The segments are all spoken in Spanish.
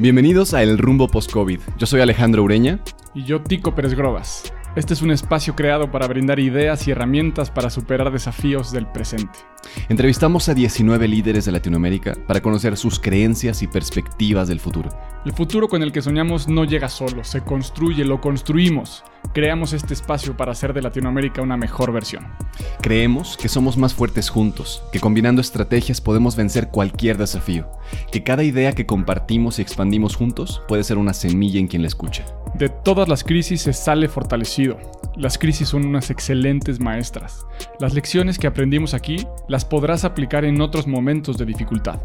Bienvenidos a El Rumbo Post-COVID. Yo soy Alejandro Ureña. Y yo, Tico Pérez Grobas. Este es un espacio creado para brindar ideas y herramientas para superar desafíos del presente. Entrevistamos a 19 líderes de Latinoamérica para conocer sus creencias y perspectivas del futuro. El futuro con el que soñamos no llega solo, se construye, lo construimos. Creamos este espacio para hacer de Latinoamérica una mejor versión. Creemos que somos más fuertes juntos, que combinando estrategias podemos vencer cualquier desafío, que cada idea que compartimos y expandimos juntos puede ser una semilla en quien la escucha. De todas las crisis se sale fortalecido. Las crisis son unas excelentes maestras. Las lecciones que aprendimos aquí las podrás aplicar en otros momentos de dificultad.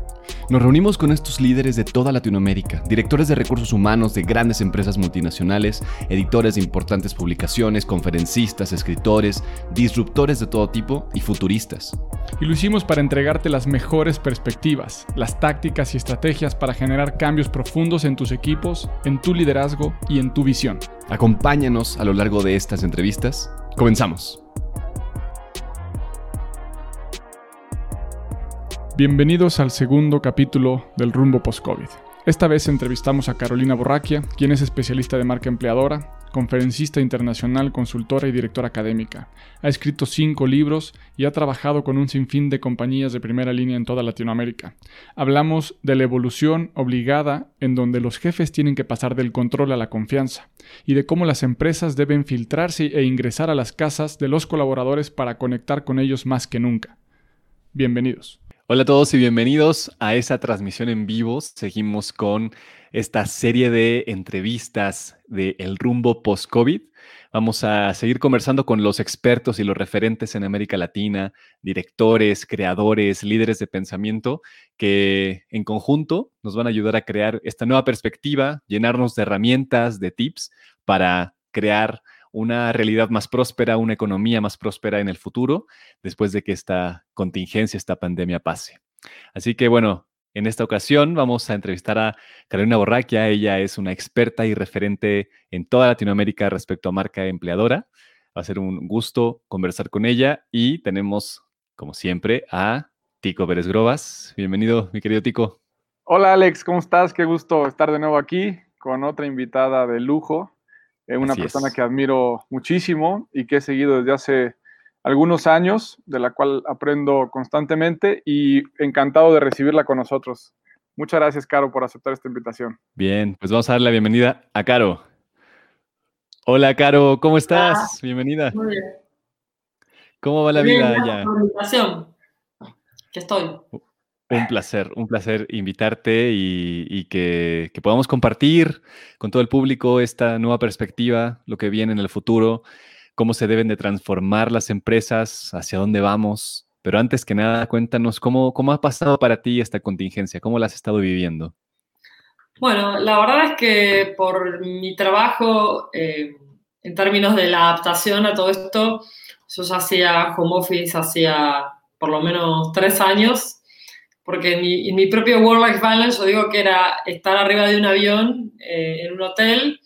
Nos reunimos con estos líderes de toda Latinoamérica, directores de recursos humanos de grandes empresas multinacionales, editores de importantes publicaciones, conferencistas, escritores, disruptores de todo tipo y futuristas. Y lo hicimos para entregarte las mejores perspectivas, las tácticas y estrategias para generar cambios profundos en tus equipos, en tu liderazgo y en tu visión. Acompáñanos a lo largo de estas entrevistas. Comenzamos. Bienvenidos al segundo capítulo del Rumbo Post-COVID. Esta vez entrevistamos a Carolina Borraquia, quien es especialista de marca empleadora, conferencista internacional, consultora y directora académica. Ha escrito cinco libros y ha trabajado con un sinfín de compañías de primera línea en toda Latinoamérica. Hablamos de la evolución obligada en donde los jefes tienen que pasar del control a la confianza y de cómo las empresas deben filtrarse e ingresar a las casas de los colaboradores para conectar con ellos más que nunca. Bienvenidos. Hola a todos y bienvenidos a esa transmisión en vivo. Seguimos con esta serie de entrevistas de El Rumbo Post-COVID. Vamos a seguir conversando con los expertos y los referentes en América Latina, directores, creadores, líderes de pensamiento, que en conjunto nos van a ayudar a crear esta nueva perspectiva, llenarnos de herramientas, de tips para crear una realidad más próspera, una economía más próspera en el futuro, después de que esta contingencia, esta pandemia pase. Así que bueno, en esta ocasión vamos a entrevistar a Carolina Borraquia. Ella es una experta y referente en toda Latinoamérica respecto a marca empleadora. Va a ser un gusto conversar con ella y tenemos, como siempre, a Tico Pérez Grobas. Bienvenido, mi querido Tico. Hola Alex, ¿cómo estás? Qué gusto estar de nuevo aquí con otra invitada de lujo. Es una persona que admiro muchísimo y que he seguido desde hace algunos años, de la cual aprendo constantemente y encantado de recibirla con nosotros. Muchas gracias, Caro, por aceptar esta invitación. Bien, pues vamos a dar la bienvenida a Caro. Hola, Caro, ¿cómo estás? bienvenida. Muy bien. ¿Cómo va la vida allá? invitación. Que estoy. Un placer, un placer invitarte y, que, podamos compartir con todo el público esta nueva perspectiva, lo que viene en el futuro, cómo se deben de transformar las empresas, hacia dónde vamos. Pero antes que nada, cuéntanos cómo, cómo ha pasado para ti esta contingencia, cómo la has estado viviendo. Bueno, la verdad es que por mi trabajo, eh, en términos de la adaptación a todo esto, yo ya hacía home office hacía por lo menos tres años porque en mi, propio Work-Life Balance yo digo que era estar arriba de un avión eh, en un hotel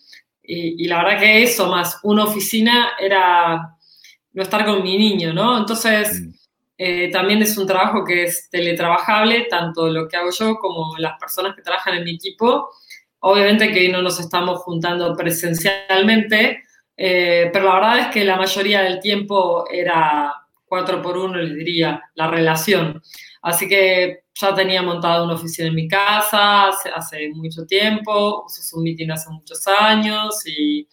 y, la verdad que eso más una oficina era no estar con mi niño, ¿no? Entonces mm. eh, también es un trabajo que es teletrabajable, tanto lo que hago yo como las personas que trabajan en mi equipo. Obviamente que no nos estamos juntando presencialmente, eh, pero la verdad es que la mayoría del tiempo era cuatro por uno, les diría, la relación. Así que ya tenía montada una oficina en mi casa hace, mucho tiempo, usé un meeting hace muchos años y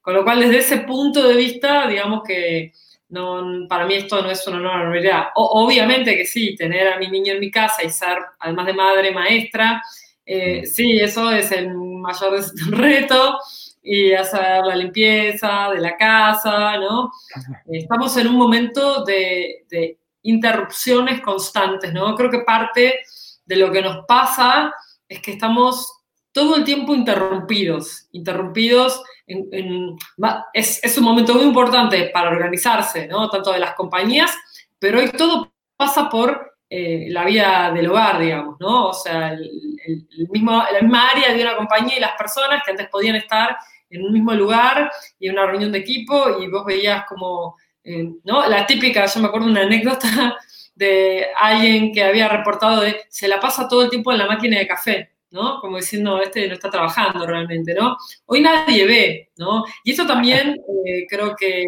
con lo cual desde ese punto de vista, digamos que no, para mí esto no es una nueva normalidad. obviamente que sí, tener a mi niño en mi casa y ser, además de madre, maestra, eh, sí, eso es el mayor reto y hacer la limpieza de la casa, ¿no? Estamos en un momento de, de interrupciones constantes, ¿no? Creo que parte de lo que nos pasa es que estamos todo el tiempo interrumpidos, interrumpidos en, es, un momento muy importante para organizarse, ¿no? Tanto de las compañías, pero hoy todo pasa por eh, la vida del hogar, digamos, ¿no? O sea, el, mismo, la misma área de una compañía y las personas que antes podían estar en un mismo lugar y en una reunión de equipo y vos veías como ¿no? La típica, yo me acuerdo de una anécdota de alguien que había reportado de se la pasa todo el tiempo en la máquina de café. ¿no? Como diciendo, este no está trabajando realmente, ¿no? Hoy nadie ve, ¿no? Y esto también eh, creo que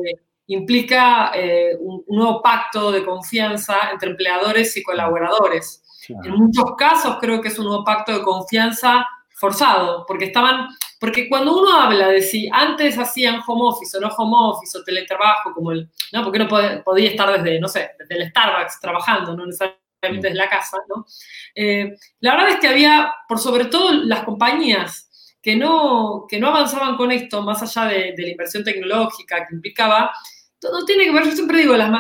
implica eh, un, nuevo pacto de confianza entre empleadores y colaboradores. En muchos casos creo que es un nuevo pacto de confianza forzado, porque estaban, porque cuando uno habla de si antes hacían home office o no home office o teletrabajo, como el, ¿no? Porque uno podía estar desde, no sé, desde el Starbucks trabajando, no necesariamente desde la casa, ¿no? Eh, la verdad es que había, por sobre todo las compañías que no, que no avanzaban con esto, más allá de, de la inversión tecnológica que implicaba, todo tiene que ver, yo siempre digo, las,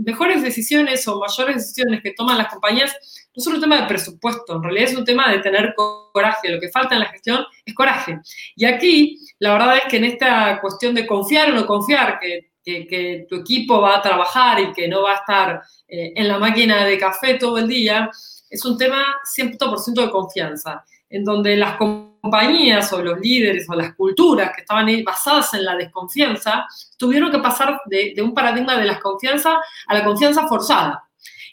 mejores decisiones o mayores decisiones que toman las compañías no son un tema de presupuesto, en realidad es un tema de tener coraje. Lo que falta en la gestión es coraje. Y aquí, la verdad es que en esta cuestión de confiar o no confiar, que, tu equipo va a trabajar y que no va a estar eh, en la máquina de café todo el día, es un tema 100% de confianza, en donde las compañías o los líderes o las culturas que estaban basadas en la desconfianza tuvieron que pasar de, un paradigma de la confianza a la confianza forzada.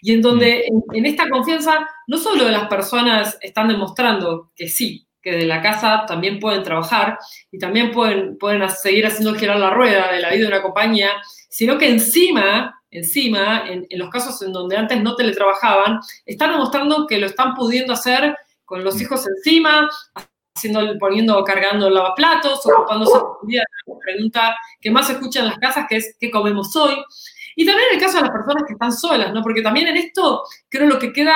Y en donde mm. en, esta confianza no solo las personas están demostrando que sí, que de la casa también pueden trabajar y también pueden, pueden seguir haciendo girar la rueda de la vida de una compañía, sino que encima, encima, en, en los casos en donde antes no teletrabajaban, están demostrando que lo están pudiendo hacer con los mm. hijos encima, haciendo, poniendo, cargando el lavaplatos, ocupándose de la pregunta que más se escucha en las casas, que es ¿qué comemos hoy? Y también en el caso de las personas que están solas, ¿no? Porque también en esto creo lo que queda,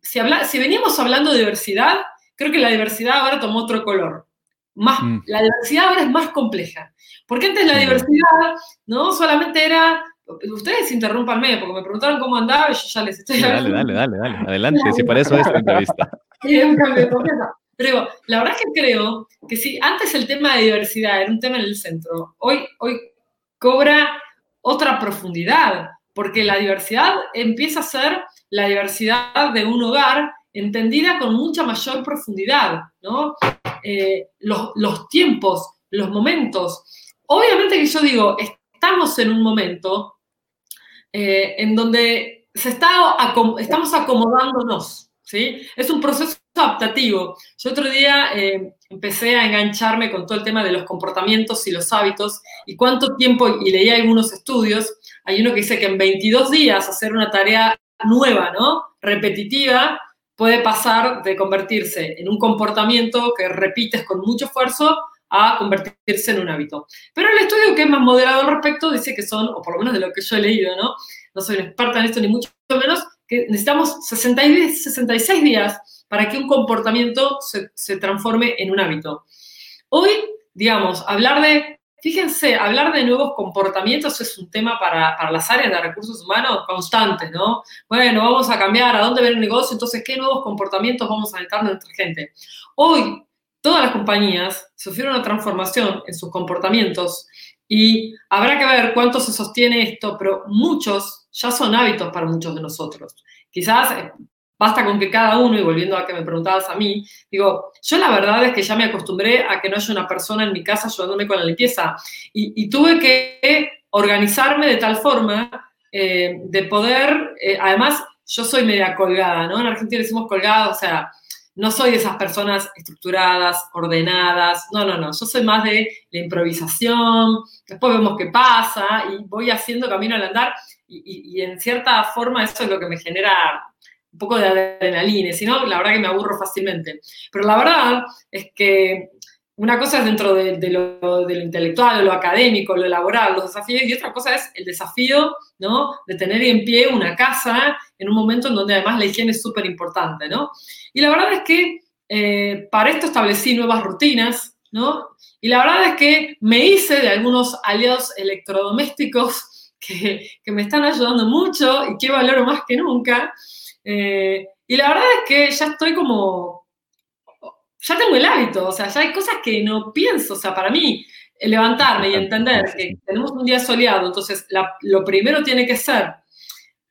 si, habla, si veníamos hablando de diversidad, creo que la diversidad ahora tomó otro color. Más, mm. La diversidad ahora es más compleja. Porque antes la diversidad, ¿no? Solamente era Ustedes interrúmpanme, porque me preguntaron cómo andaba y yo ya les estoy Dale, dale, dale, dale. Adelante, si para eso es la entrevista. Pero la verdad es que creo que si antes el tema de diversidad era un tema en el centro, hoy, hoy cobra otra profundidad, porque la diversidad empieza a ser la diversidad de un hogar entendida con mucha mayor profundidad, ¿no? Eh, los, tiempos, los momentos. Obviamente que yo digo, estamos en un momento eh, en donde se está, estamos acomodándonos, ¿sí? Es un proceso adaptativo. Yo otro día eh, empecé a engancharme con todo el tema de los comportamientos y los hábitos y cuánto tiempo, y leí algunos estudios, hay uno que dice que en 22 días hacer una tarea nueva, ¿no? Repetitiva, puede pasar de convertirse en un comportamiento que repites con mucho esfuerzo a convertirse en un hábito. Pero el estudio que es más moderado al respecto dice que son, o por lo menos de lo que yo he leído, ¿no? No soy una experta en esto ni mucho menos, que necesitamos 66 días para que un comportamiento se, transforme en un hábito. Hoy, digamos, hablar de, fíjense, hablar de nuevos comportamientos es un tema para, para las áreas de recursos humanos constantes, ¿no? Bueno, vamos a cambiar a dónde ver el negocio, entonces, ¿qué nuevos comportamientos vamos a necesitar de nuestra gente? Hoy, todas las compañías sufrieron una transformación en sus comportamientos y habrá que ver cuánto se sostiene esto, pero muchos ya son hábitos para muchos de nosotros. Quizás eh, basta con que cada uno, y volviendo a que me preguntabas a mí, digo, yo la verdad es que ya me acostumbré a que no haya una persona en mi casa ayudándome con la limpieza y, tuve que organizarme de tal forma eh, de poder, eh, además, yo soy media colgada, ¿no? En Argentina decimos colgada, o sea, no soy de esas personas estructuradas, ordenadas, no, no, no, yo soy más de la improvisación, después vemos qué pasa y voy haciendo camino al andar y, en cierta forma eso es lo que me genera un poco de adrenalina, si no, la verdad que me aburro fácilmente. Pero la verdad es que una cosa es dentro de, lo, de, lo, intelectual, lo académico, lo laboral, los desafíos, y otra cosa es el desafío, ¿no? De tener en pie una casa en un momento en donde además la higiene es súper importante, ¿no? Y la verdad es que eh, para esto establecí nuevas rutinas, ¿no? Y la verdad es que me hice de algunos aliados electrodomésticos que, que me están ayudando mucho y que valoro más que nunca. Eh, y la verdad es que ya estoy como ya tengo el hábito, o sea, ya hay cosas que no pienso, o sea, para mí, levantarme y entender que tenemos un día soleado, entonces lo primero tiene que ser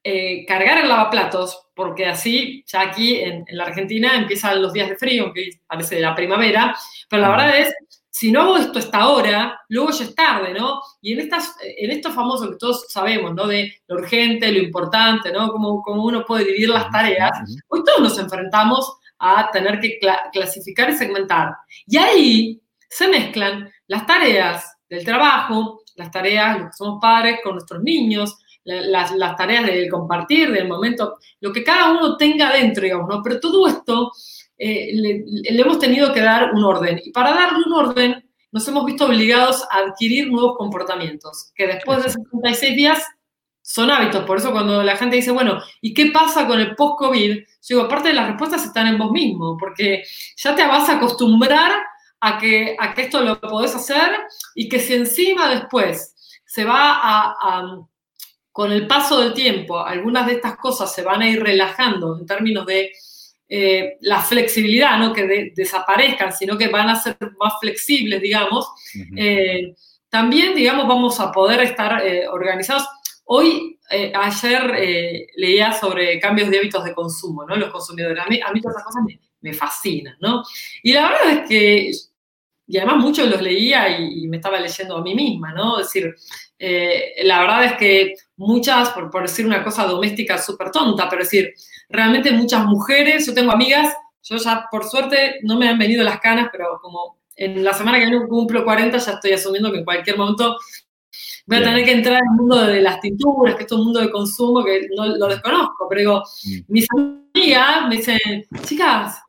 eh, cargar el lavaplatos, porque así ya aquí en, la Argentina empiezan los días de frío, que parece la primavera, pero la verdad es, si no hago esto esta hora, luego ya es tarde, ¿no? Y en, estas, en esto famoso que todos sabemos, ¿no? De lo urgente, lo importante, ¿no? Cómo, cómo uno puede dividir las tareas, hoy todos nos enfrentamos a tener que clasificar y segmentar. Y ahí se mezclan las tareas del trabajo, las tareas, los que somos padres con nuestros niños, las, tareas del compartir, del momento, lo que cada uno tenga dentro, digamos, ¿no? Pero todo esto eh, le, hemos tenido que dar un orden. Y para darle un orden, nos hemos visto obligados a adquirir nuevos comportamientos, que después de 66 días son hábitos. Por eso cuando la gente dice, bueno, ¿y qué pasa con el post-COVID? Yo digo, parte de las respuestas están en vos mismo, porque ya te vas a acostumbrar a que, a que esto lo podés hacer y que si encima después se va a, con el paso del tiempo, algunas de estas cosas se van a ir relajando en términos de eh, la flexibilidad, no que desaparezcan, sino que van a ser más flexibles, digamos, eh, también, digamos, vamos a poder estar eh, organizados. Hoy, ayer leía sobre cambios de hábitos de consumo, ¿no? Los consumidores. A mí, a mí todas esas cosas me, me fascinan, ¿no? Y la verdad es que y además muchos los leía y, me estaba leyendo a mí misma, ¿no? Es decir, eh, la verdad es que muchas, por, por decir una cosa doméstica súper tonta, pero es decir, realmente muchas mujeres, yo tengo amigas, yo ya por suerte no me han venido las canas, pero como en la semana que viene cumplo 40, ya estoy asumiendo que en cualquier momento voy a tener que entrar en el mundo de las tinturas, que es un mundo de consumo que no lo desconozco, pero digo, mm. mis amigas me dicen, chicas,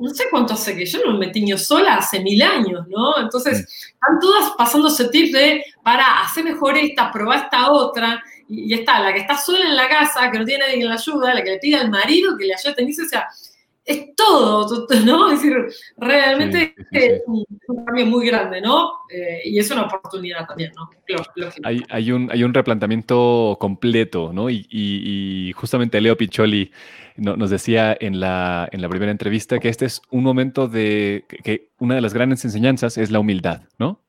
no sé cuánto hace que yo no me tiño sola hace mil años, ¿no? Entonces, están todas pasando ese tip de, para, hacer mejor esta, probar esta otra, y, está, la que está sola en la casa, que no tiene nadie que la ayuda, la que le pide al marido que le ayude a tenerse, o sea, es todo, ¿no? Es decir, realmente es un, cambio muy grande, ¿no? Eh, y es una oportunidad también, ¿no? hay, hay, un, hay un replanteamiento completo, ¿no? Y, y, y justamente Leo Picholi nos decía en la, en la primera entrevista que este es un momento de que, una de las grandes enseñanzas es la humildad, ¿no?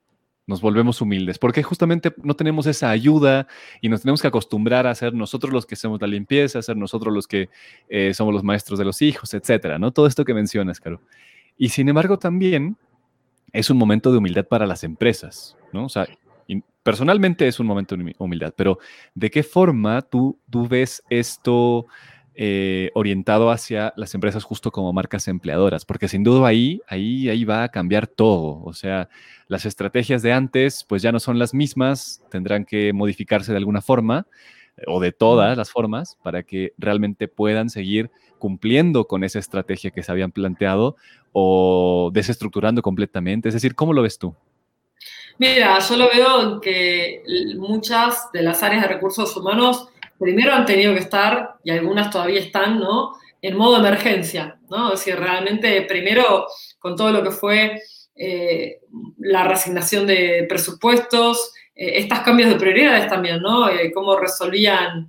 Nos volvemos humildes, porque justamente no tenemos esa ayuda y nos tenemos que acostumbrar a ser nosotros los que hacemos la limpieza, a ser nosotros los que eh, somos los maestros de los hijos, etcétera, ¿no? Todo esto que mencionas, Caro. Y sin embargo, también es un momento de humildad para las empresas, ¿no? O sea, personalmente es un momento de humildad, pero ¿de qué forma tú, tú ves esto? Eh, orientado hacia las empresas justo como marcas empleadoras, porque sin duda ahí, ahí, ahí va a cambiar todo. O sea, las estrategias de antes pues ya no son las mismas, tendrán que modificarse de alguna forma eh, o de todas las formas para que realmente puedan seguir cumpliendo con esa estrategia que se habían planteado o desestructurando completamente. Es decir, ¿cómo lo ves tú? Mira, yo lo veo que muchas de las áreas de recursos humanos primero han tenido que estar, y algunas todavía están, ¿no? En modo emergencia, ¿no? Es decir, realmente primero con todo lo que fue eh, la reasignación de presupuestos, eh, estos cambios de prioridades también, ¿no? Eh, cómo resolvían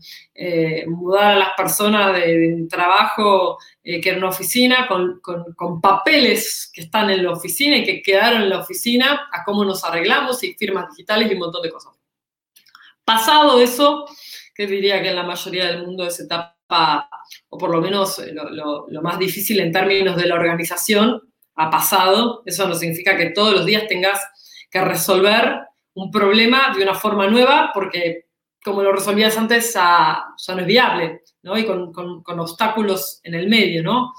mudar a las personas de, trabajo que era una oficina con, papeles que están en la oficina y que quedaron en la oficina, a cómo nos arreglamos y firmas digitales y un montón de cosas. Pasado eso, que diría que en la mayoría del mundo es etapa, o por lo menos eh, lo, más difícil en términos de la organización, ha pasado. Eso no significa que todos los días tengas que resolver un problema de una forma nueva, porque como lo resolvías antes ya, no es viable, ¿no? Y con, obstáculos en el medio, ¿no?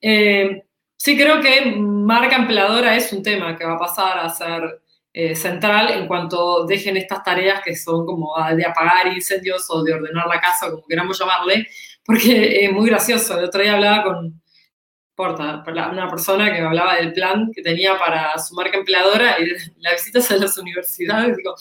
Eh, sí creo que marca empleadora es un tema que va a pasar a ser eh, central en cuanto dejen estas tareas que son como de apagar incendios o de ordenar la casa, como queramos llamarle, porque es muy gracioso. El otro día hablaba con porta, una persona que me hablaba del plan que tenía para su marca empleadora y las visitas a las universidades, digo,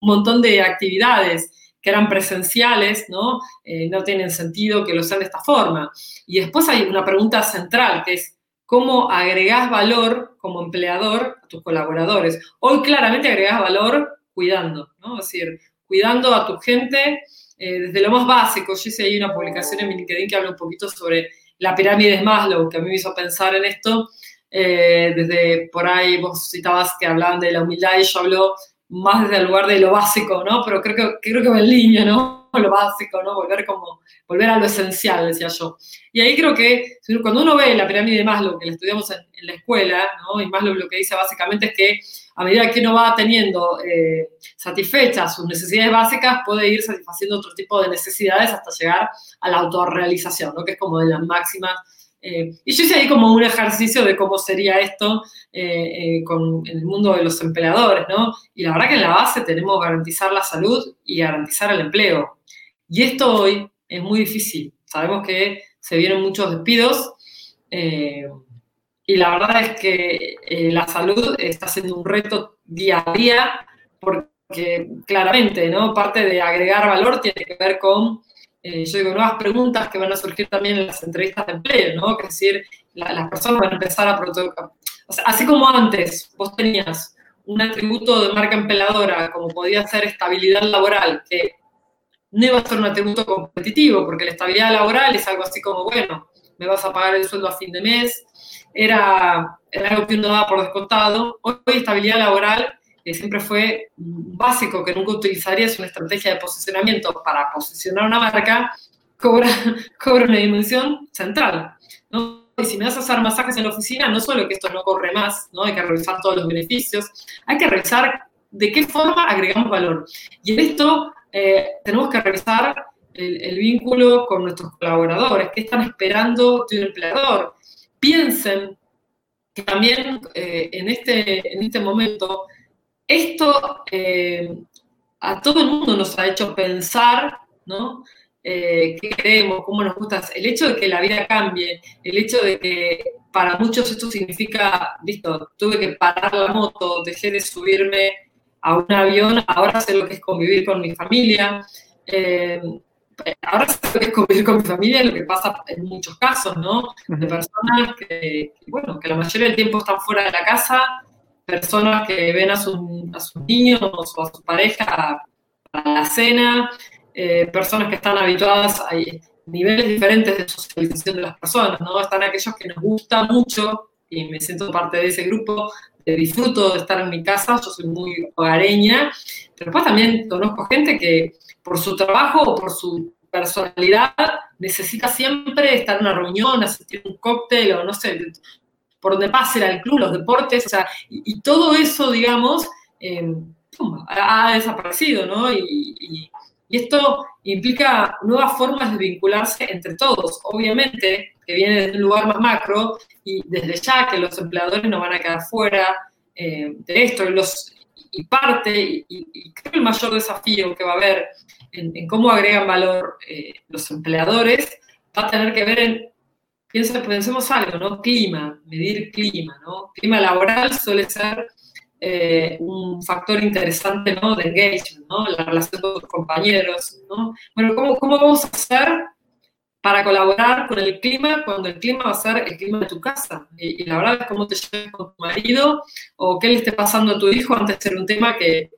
un montón de actividades que eran presenciales, ¿no? Eh, no tienen sentido que lo sean de esta forma. Y después hay una pregunta central, que es, ¿cómo agregás valor como empleador a tus colaboradores. Hoy claramente agregas valor cuidando, ¿no? Es decir, cuidando a tu gente eh, desde lo más básico. Yo hice ahí una publicación en mi LinkedIn que habla un poquito sobre la pirámide de Maslow, que a mí me hizo pensar en esto. Eh, desde por ahí vos citabas que hablaban de la humildad y yo hablo más desde el lugar de lo básico, ¿no? Pero creo que, creo que va en línea, ¿no? Lo básico, ¿no? Volver como, volver a lo esencial, decía yo. Y ahí creo que cuando uno ve la pirámide de Maslow, que la estudiamos en, la escuela, ¿no? Y Maslow lo que dice básicamente es que a medida que uno va teniendo eh, satisfechas sus necesidades básicas, puede ir satisfaciendo otro tipo de necesidades hasta llegar a la autorrealización, ¿no? Que es como de las máximas Eh, y yo hice ahí como un ejercicio de cómo sería esto eh, en el mundo de los empleadores, ¿no? Y la verdad que en la base tenemos garantizar la salud y garantizar el empleo. Y esto hoy es muy difícil. Sabemos que se vienen muchos despidos y la verdad es que la salud está siendo un reto día a día porque claramente, ¿no? Parte de agregar valor tiene que ver con eh, yo digo, nuevas preguntas que van a surgir también en las entrevistas de empleo, ¿no? Es decir, las personas van a empezar a protocolar. O sea, así como antes vos tenías un atributo de marca empleadora, como podía ser estabilidad laboral, que no iba a ser un atributo competitivo, porque la estabilidad laboral es algo así como, bueno, me vas a pagar el sueldo a fin de mes, era, era algo que uno daba por descontado. Hoy estabilidad laboral siempre fue básico, que nunca utilizarías una estrategia de posicionamiento para posicionar una marca, cobra, cobra una dimensión central. ¿no? Y si me vas a hacer masajes en la oficina, no solo que esto no corre más, ¿no? hay que revisar todos los beneficios, hay que revisar de qué forma agregamos valor. Y en esto eh, tenemos que revisar el, vínculo con nuestros colaboradores, qué están esperando de un empleador. Piensen que también eh, en, este, en este momento esto eh, a todo el mundo nos ha hecho pensar, ¿no? Eh, qué queremos, cómo nos gusta. El hecho de que la vida cambie, el hecho de que para muchos esto significa, listo, tuve que parar la moto, dejé de subirme a un avión, ahora sé lo que es convivir con mi familia. Eh, ahora sé lo que es convivir con mi familia, lo que pasa en muchos casos, ¿no? De personas que, bueno, que la mayoría del tiempo están fuera de la casa personas que ven a, sus niños o a su pareja a la cena, eh, personas que están habituadas a niveles diferentes de socialización de las personas, ¿no? Están aquellos que nos gusta mucho, y me siento parte de ese grupo, de disfruto de estar en mi casa, yo soy muy hogareña, pero después también conozco gente que por su trabajo o por su personalidad necesita siempre estar en una reunión, asistir a un cóctel o no sé, por donde pase el club, los deportes, o sea, y, todo eso, digamos, eh, ha, desaparecido, ¿no? Y, esto implica nuevas formas de vincularse entre todos. Obviamente, que viene desde un lugar más macro y desde ya que los empleadores no van a quedar fuera eh, de esto. Los, y parte, y, creo el mayor desafío que va a haber en, cómo agregan valor eh, los empleadores va a tener que ver en piensa, pensemos algo, ¿no? Clima, medir clima, ¿no? Clima laboral suele ser eh, un factor interesante, ¿no? De engagement, ¿no? La relación con tus compañeros, ¿no? Bueno, ¿cómo, ¿cómo vamos a hacer para colaborar con el clima cuando el clima va a ser el clima de tu casa? Y, la verdad es cómo te llevas con tu marido o qué le esté pasando a tu hijo antes de ser un tema que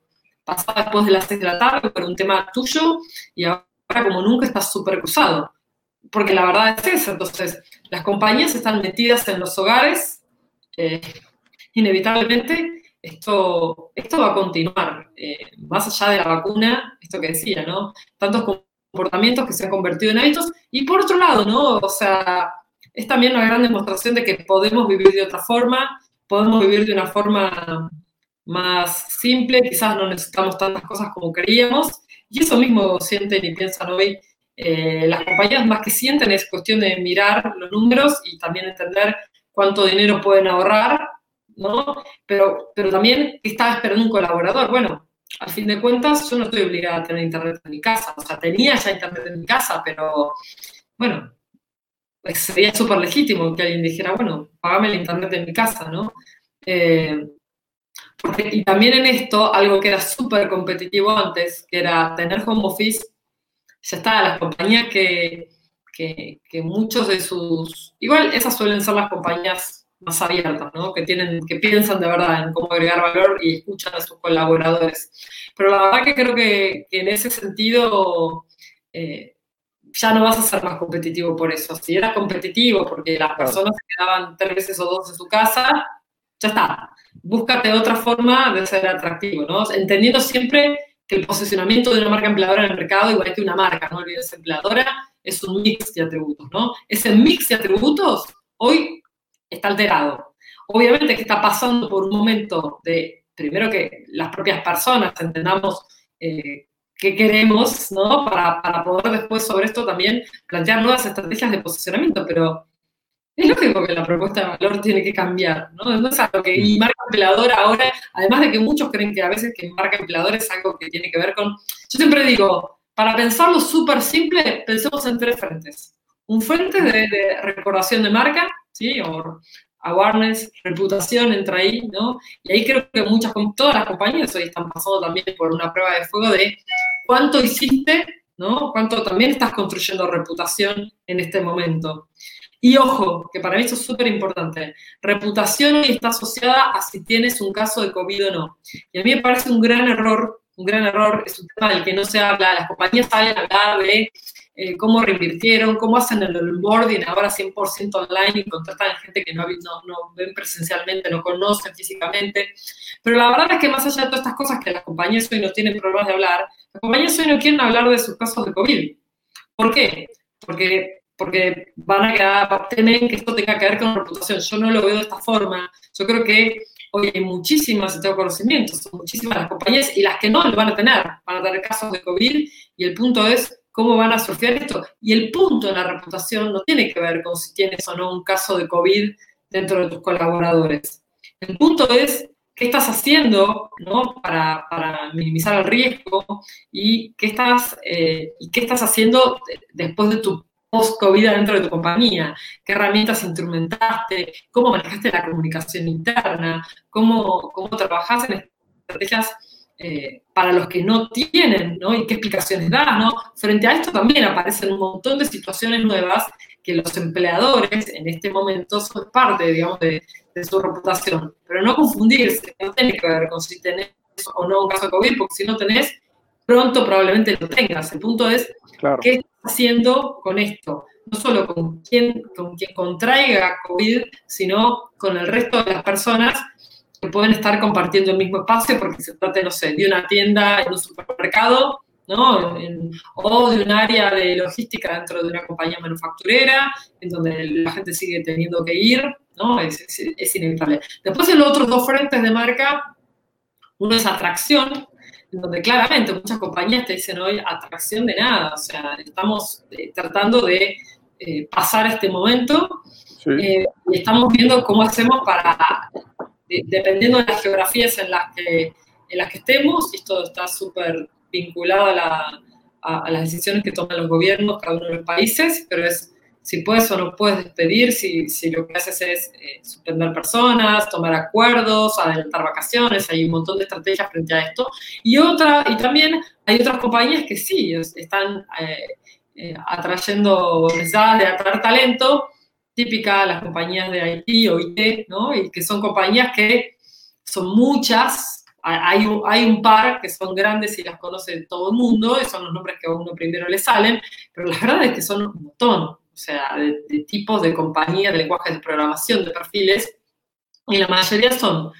pasaba después de las 6 de la tarde, pero un tema tuyo y ahora como nunca estás súper cruzado porque la verdad es eso. Entonces, las compañías están metidas en los hogares, eh, inevitablemente esto, esto va a continuar, eh, más allá de la vacuna, esto que decía, ¿no? Tantos comportamientos que se han convertido en hábitos, y por otro lado, ¿no? O sea, es también una gran demostración de que podemos vivir de otra forma, podemos vivir de una forma más simple, quizás no necesitamos tantas cosas como queríamos, y eso mismo sienten y piensan hoy eh, las compañías más que sienten es cuestión de mirar los números y también entender cuánto dinero pueden ahorrar, ¿no? Pero, pero también estaba esperando un colaborador. Bueno, al fin de cuentas, yo no estoy obligada a tener internet en mi casa. O sea, tenía ya internet en mi casa, pero bueno, pues sería súper legítimo que alguien dijera, bueno, pagame el internet en mi casa, ¿no? Eh, y también en esto, algo que era súper competitivo antes, que era tener home office ya está, las compañías que, muchos de sus, igual esas suelen ser las compañías más abiertas, ¿no? Que tienen, que piensan de verdad en cómo agregar valor y escuchan a sus colaboradores. Pero la verdad que creo que, en ese sentido eh, ya no vas a ser más competitivo por eso. Si eras competitivo porque las personas se quedaban tres veces o dos en su casa, ya está. Búscate otra forma de ser atractivo, ¿no? Entendiendo siempre que el posicionamiento de una marca empleadora en el mercado, igual que una marca, no olvides empleadora, es un mix de atributos, ¿no? Ese mix de atributos hoy está alterado. Obviamente que está pasando por un momento de, primero que las propias personas entendamos eh, qué queremos, ¿no? Para, para, poder después sobre esto también plantear nuevas estrategias de posicionamiento, pero es lógico que la propuesta de valor tiene que cambiar, ¿no? No es algo que, y marca empleador ahora, además de que muchos creen que a veces que marca empleador es algo que tiene que ver con, yo siempre digo, para pensarlo súper simple, pensemos en tres frentes. Un frente de, de, recordación de marca, ¿sí? O awareness, reputación entra ahí, ¿no? Y ahí creo que muchas, todas las compañías hoy están pasando también por una prueba de fuego de cuánto hiciste, ¿no? Cuánto también estás construyendo reputación en este momento. Y ojo, que para mí esto es súper importante, reputación hoy está asociada a si tienes un caso de COVID o no. Y a mí me parece un gran error, un gran error, es un tema del que no se habla, las compañías saben hablar de eh, cómo reinvirtieron, cómo hacen el onboarding ahora 100% online y contratan gente que no, no, no, ven presencialmente, no conocen físicamente. Pero la verdad es que más allá de todas estas cosas que las compañías hoy no tienen problemas de hablar, las compañías hoy no quieren hablar de sus casos de COVID. ¿Por qué? Porque porque van a quedar, temen que esto tenga que ver con reputación. Yo no lo veo de esta forma. Yo creo que hoy hay muchísimas, tengo conocimiento, son muchísimas las compañías y las que no lo van a tener, van a tener casos de COVID y el punto es cómo van a surfear esto. Y el punto de la reputación no tiene que ver con si tienes o no un caso de COVID dentro de tus colaboradores. El punto es qué estás haciendo ¿no? para, minimizar el riesgo y qué estás, eh, y qué estás haciendo después de tu post-COVID dentro de tu compañía, qué herramientas instrumentaste, cómo manejaste la comunicación interna, cómo, cómo trabajás en estrategias eh, para los que no tienen, ¿no? Y qué explicaciones das, ¿no? Frente a esto también aparecen un montón de situaciones nuevas que los empleadores en este momento son parte, digamos, de, su reputación. Pero no confundirse, no tiene que ver con si tenés o no un caso de COVID, porque si no tenés, pronto probablemente lo tengas. El punto es, ¿qué estás haciendo con esto? No solo con quien, con quien contraiga COVID, sino con el resto de las personas que pueden estar compartiendo el mismo espacio porque se trata, no sé, de una tienda en un supermercado, ¿no? o de un área de logística dentro de una compañía manufacturera, en donde la gente sigue teniendo que ir, ¿no? Es, es inevitable. Después en los otros dos frentes de marca, uno es atracción, donde claramente muchas compañías te dicen hoy atracción de nada, o sea, estamos eh, tratando de eh, pasar este momento eh, y estamos viendo cómo hacemos para, dependiendo de las geografías en las que, en las que estemos, y esto está súper vinculado a, a, las decisiones que toman los gobiernos, cada uno de los países, pero es si puedes o no puedes despedir, si, si lo que haces es eh, suspender personas, tomar acuerdos, adelantar vacaciones, hay un montón de estrategias frente a esto. Y, otra, y también hay otras compañías que sí, están eh, eh, atrayendo necesidades de atraer talento, típica las compañías de IT o IT, ¿no? Y que son compañías que son muchas, hay hay un par que son grandes y las conoce todo el mundo, y son los nombres que a uno primero le salen, pero la verdad es que son un montón o sea, de, tipos de compañías, de lenguajes de programación, de perfiles, y la mayoría son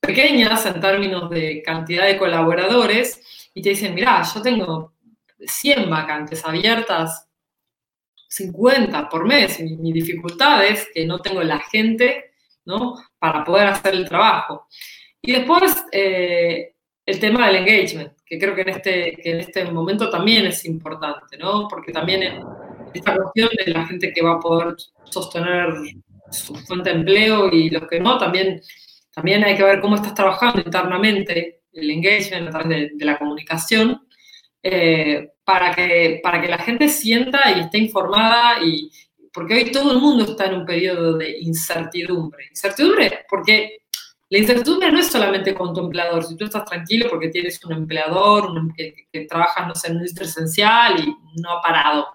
pequeñas en términos de cantidad de colaboradores, y te dicen, mira, yo tengo 100 vacantes abiertas, 50 por mes, mi, dificultad es que no tengo la gente, ¿no? Para poder hacer el trabajo. Y después, eh, el tema del engagement, que creo que en, este, que en este momento también es importante, ¿no? Porque también esta cuestión de la gente que va a poder sostener su fuente de empleo y los que no, también, también hay que ver cómo estás trabajando internamente el engagement a través de, la comunicación, eh, para, que, para que la gente sienta y esté informada y porque hoy todo el mundo está en un periodo de incertidumbre. Incertidumbre porque la incertidumbre no es solamente con tu empleador. Si tú estás tranquilo porque tienes un empleador que, que, trabaja, no sé, en un esencial y no ha parado.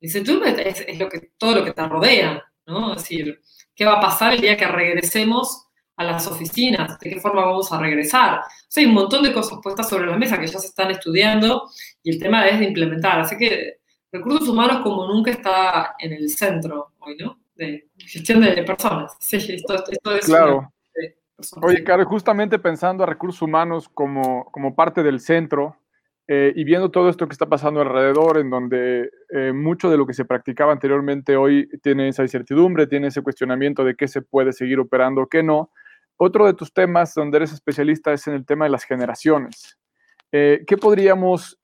Dice, tú es, es lo que, todo lo que te rodea, ¿no? Es decir, ¿qué va a pasar el día que regresemos a las oficinas? ¿De qué forma vamos a regresar? O sea, hay un montón de cosas puestas sobre la mesa que ya se están estudiando y el tema es de implementar. Así que recursos humanos como nunca está en el centro hoy, ¿no? De gestión de personas. Sí, esto, esto es... Claro. Oye, Caro, justamente pensando a recursos humanos como, como parte del centro, eh, y viendo todo esto que está pasando alrededor, en donde eh, mucho de lo que se practicaba anteriormente hoy tiene esa incertidumbre, tiene ese cuestionamiento de qué se puede seguir operando, qué no. Otro de tus temas donde eres especialista es en el tema de las generaciones. Eh, ¿Qué podríamos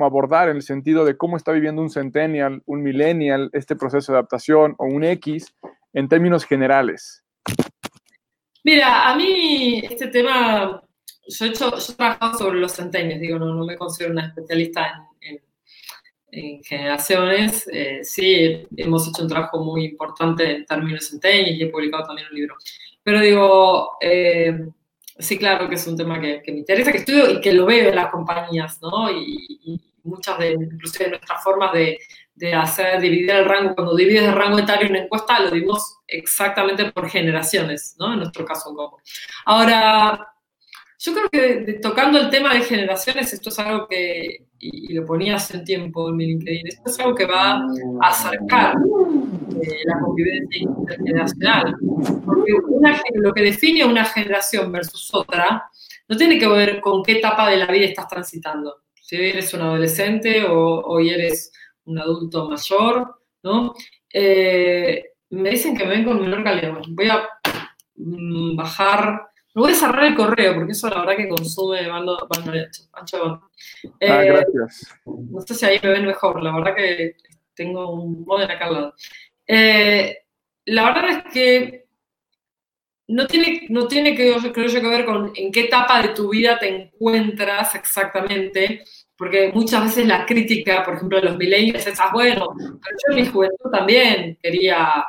abordar en el sentido de cómo está viviendo un centennial, un millennial, este proceso de adaptación o un X en términos generales? Mira, a mí este tema, yo he, hecho, yo he trabajado sobre los centenios, digo, no, no me considero una especialista en, en, generaciones. Eh, sí, hemos hecho un trabajo muy importante en términos centenios y he publicado también un libro. Pero digo, eh, sí, claro que es un tema que, que, me interesa, que estudio y que lo veo en las compañías, ¿no? Y, y muchas de, inclusive nuestras formas de, de hacer, dividir el rango, cuando divides el rango etario en una encuesta, lo dimos exactamente por generaciones, ¿no? En nuestro caso en Ahora, yo creo que tocando el tema de generaciones, esto es algo que, y, lo ponía hace un tiempo en mi LinkedIn, esto es algo que va a acercar eh, la convivencia intergeneracional. Porque lo que define una generación versus otra no tiene que ver con qué etapa de la vida estás transitando. Si eres un adolescente o hoy eres un adulto mayor, ¿no? Eh, me dicen que me ven con menor calidad. Voy a mm, bajar, no voy a cerrar el correo porque eso la verdad que consume bando, ancho, ah, eh, gracias. No sé si ahí me ven mejor, la verdad que tengo un modem acá al lado. Eh, la verdad es que no tiene, no tiene que, creo yo, que ver con en qué etapa de tu vida te encuentras exactamente, porque muchas veces la crítica, por ejemplo, de los millennials es, ah, bueno, pero yo en mi juventud también quería,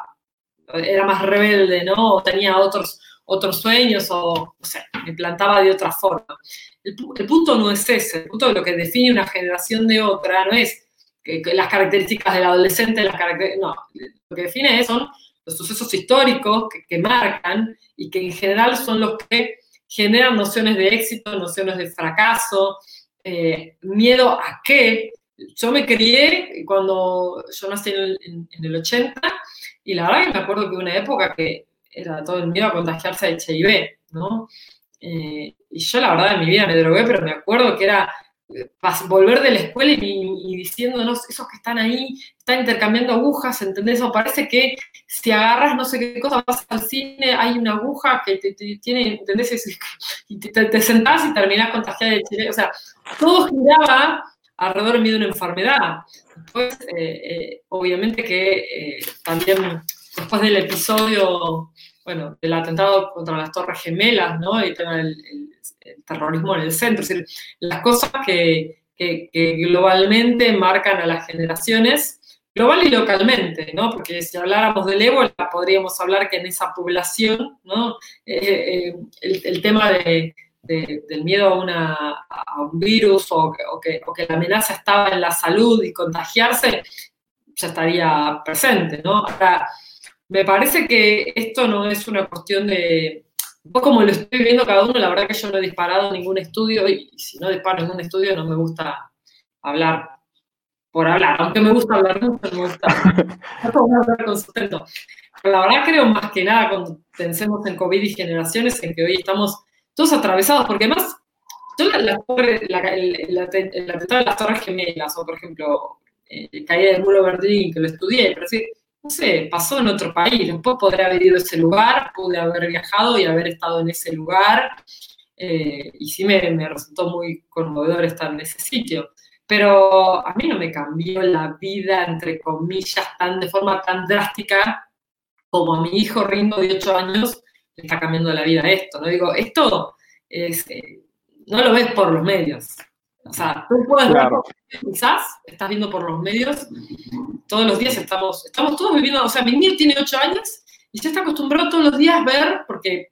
era más rebelde, ¿no? O tenía otros, otros sueños, o, no sé, me plantaba de otra forma. El, punto no es ese, el punto de lo que define una generación de otra no es que, las características del adolescente, las no, lo que define son los sucesos históricos que, que marcan y que en general son los que generan nociones de éxito, nociones de fracaso, eh, miedo a qué. Yo me crié cuando yo nací en el, 80 y la verdad que me acuerdo que una época que era todo el miedo a contagiarse de HIV, ¿no? Eh, y yo la verdad en mi vida me drogué, pero me acuerdo que era volver de la escuela y, diciéndonos, esos que están ahí, están intercambiando agujas, ¿entendés? O parece que si agarras no sé qué cosa, vas al cine, hay una aguja que te, tiene, ¿entendés? Y te, sentás y terminás contagiada de chile. O sea, todo giraba alrededor de una enfermedad. Después, eh, eh, obviamente que eh, también después del episodio, bueno, del atentado contra las Torres Gemelas, ¿no? El, el terrorismo en el centro. Las cosas que, que, globalmente marcan a las generaciones, global y localmente, ¿no? Porque si habláramos del ébola, podríamos hablar que en esa población, ¿no? Eh, eh, el, tema de, del miedo a, una, a un virus o, que, o, que, la amenaza estaba en la salud y contagiarse, ya estaría presente, ¿no? Ahora, me parece que esto no es una cuestión de, pues como lo estoy viendo cada uno, la verdad que yo no he disparado ningún estudio y si no disparo ningún estudio no me gusta hablar por hablar, aunque me gusta hablar mucho, me gusta hablar con sustento. Pero la verdad creo más que nada cuando pensemos en COVID y generaciones en que hoy estamos todos atravesados, porque además yo la, la, el, atentado de las Torres Gemelas, o por ejemplo, eh, caída del muro Berlín, que lo estudié, pero sí, no sé, pasó en otro país. Después podré haber ido a ese lugar, pude haber viajado y haber estado en ese lugar. Eh, y sí me, resultó muy conmovedor estar en ese sitio. Pero a mí no me cambió la vida, entre comillas, tan de forma tan drástica como a mi hijo Ringo de 8 años le está cambiando la vida esto. No digo, esto es, eh, no lo ves por los medios. O sea, tú puedes claro. quizás estás viendo por los medios, todos los días estamos, estamos todos viviendo, o sea, mi niño tiene ocho años y se está acostumbrado todos los días a ver, porque,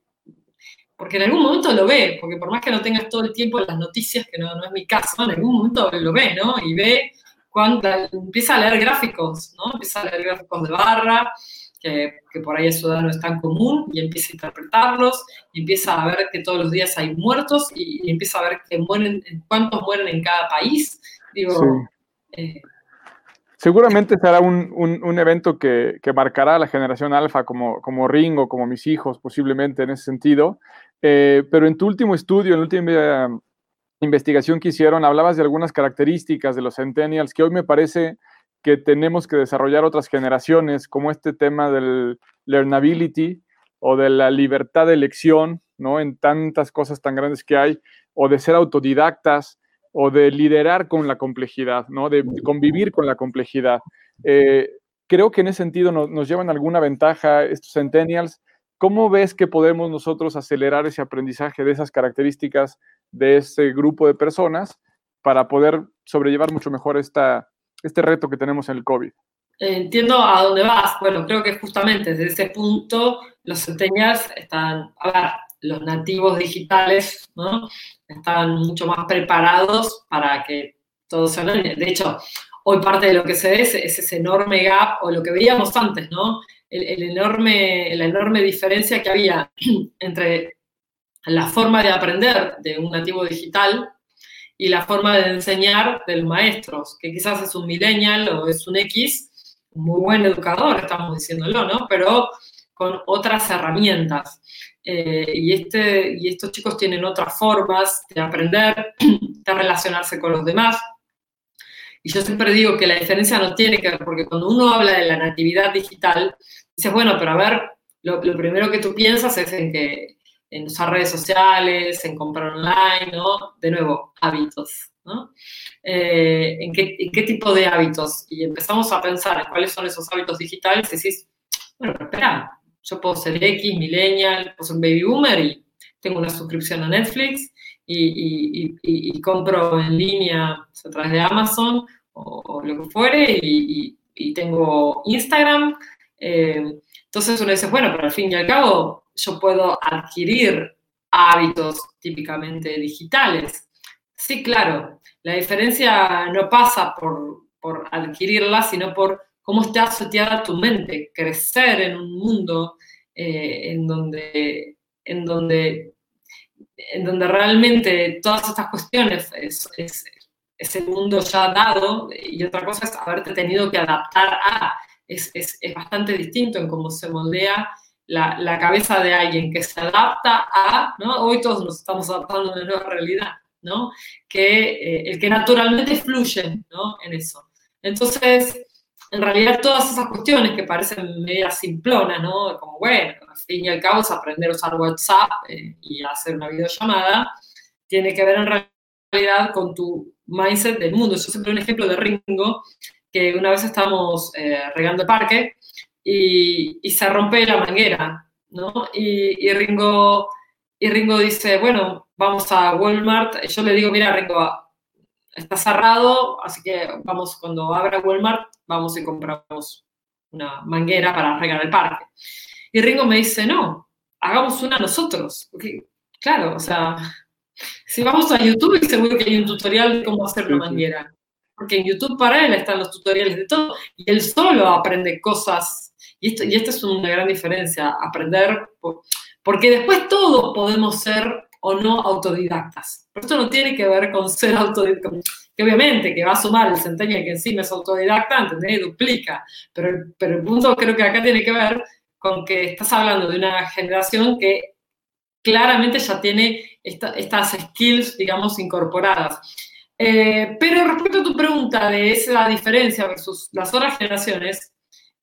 porque en algún momento lo ve, porque por más que no tengas todo el tiempo las noticias, que no, no es mi caso, en algún momento lo ve, ¿no? Y ve cuando empieza a leer gráficos, ¿no? Empieza a leer gráficos de barra, que, por ahí eso no es tan común, y empieza a interpretarlos, y empieza a ver que todos los días hay muertos, y, empieza a ver que mueren, cuántos mueren en cada país. Digo, eh, Seguramente será un, un, evento que, que, marcará a la generación alfa como, como Ringo, como mis hijos, posiblemente en ese sentido. Eh, pero en tu último estudio, en la última investigación que hicieron, hablabas de algunas características de los centennials que hoy me parece que tenemos que desarrollar otras generaciones, como este tema del learnability o de la libertad de elección, ¿no? En tantas cosas tan grandes que hay, o de ser autodidactas, o de liderar con la complejidad, ¿no? De convivir con la complejidad. Eh, creo que en ese sentido nos llevan alguna ventaja estos centennials. ¿Cómo ves que podemos nosotros acelerar ese aprendizaje de esas características de ese grupo de personas para poder sobrellevar mucho mejor esta, este reto que tenemos en el COVID? Entiendo a dónde vas. Bueno, creo que justamente desde ese punto los centennials están, a ver, los nativos digitales, ¿no? Están mucho más preparados para que todo se De hecho, hoy parte de lo que se ve es, ese enorme gap, o lo que veíamos antes, ¿no? El, enorme, la enorme diferencia que había entre la forma de aprender de un nativo digital y la forma de enseñar de los maestros, que quizás es un millennial o es un X, muy buen educador, estamos diciéndolo, ¿no? Pero con otras herramientas. Eh, y, este, y estos chicos tienen otras formas de aprender, de relacionarse con los demás, y yo siempre digo que la diferencia no tiene que ver, porque cuando uno habla de la natividad digital, dices, bueno, pero a ver, lo, primero que tú piensas es en que en usar redes sociales, en comprar online, ¿no? De nuevo, hábitos, ¿no? Eh, ¿en, qué, ¿en, qué, tipo de hábitos? Y empezamos a pensar en cuáles son esos hábitos digitales y decís, bueno, pero espera, yo puedo ser X, millennial, puedo ser baby boomer y tengo una suscripción a Netflix y, compro en línea a través de Amazon o, lo que fuere y, tengo Instagram. Eh, entonces uno dice, bueno, pero al fin y al cabo yo puedo adquirir hábitos típicamente digitales. Sí, claro, la diferencia no pasa por, por adquirirla, sino por cómo está asociada tu mente, crecer en un mundo eh, en, donde, en donde en donde realmente todas estas cuestiones es, es, el mundo ya dado y otra cosa es haberte tenido que adaptar a. Es, es bastante distinto en cómo se moldea la, la, cabeza de alguien que se adapta a, ¿no? Hoy todos nos estamos adaptando a una nueva realidad, ¿no? Que eh, el que naturalmente fluye, ¿no? En eso. Entonces, en realidad todas esas cuestiones que parecen medio simplonas, ¿no? Como, bueno, al fin y al cabo es aprender a usar WhatsApp eh, y hacer una videollamada, tiene que ver en realidad con tu mindset del mundo. Yo siempre un ejemplo de Ringo, que una vez estábamos eh, regando el parque y, y, se rompe la manguera, ¿no? Y, y, Ringo, y Ringo dice, bueno, vamos a Walmart. Yo le digo, mira, Ringo, está cerrado, así que vamos, cuando abra Walmart, vamos y compramos una manguera para regar el parque. Y Ringo me dice, no, hagamos una nosotros. claro, o sea, si vamos a YouTube, seguro que hay un tutorial de cómo hacer una manguera. Porque en YouTube para él están los tutoriales de todo y él solo aprende cosas. Y esto, y esto es una gran diferencia, aprender, porque después todos podemos ser o no autodidactas. Pero esto no tiene que ver con ser autodidacta, que obviamente que va a sumar el centennial que encima es autodidacta, ¿entendés? Duplica. Pero, pero el punto creo que acá tiene que ver con que estás hablando de una generación que claramente ya tiene estas skills, digamos, incorporadas. Eh, pero respecto a tu pregunta de esa diferencia versus las otras generaciones,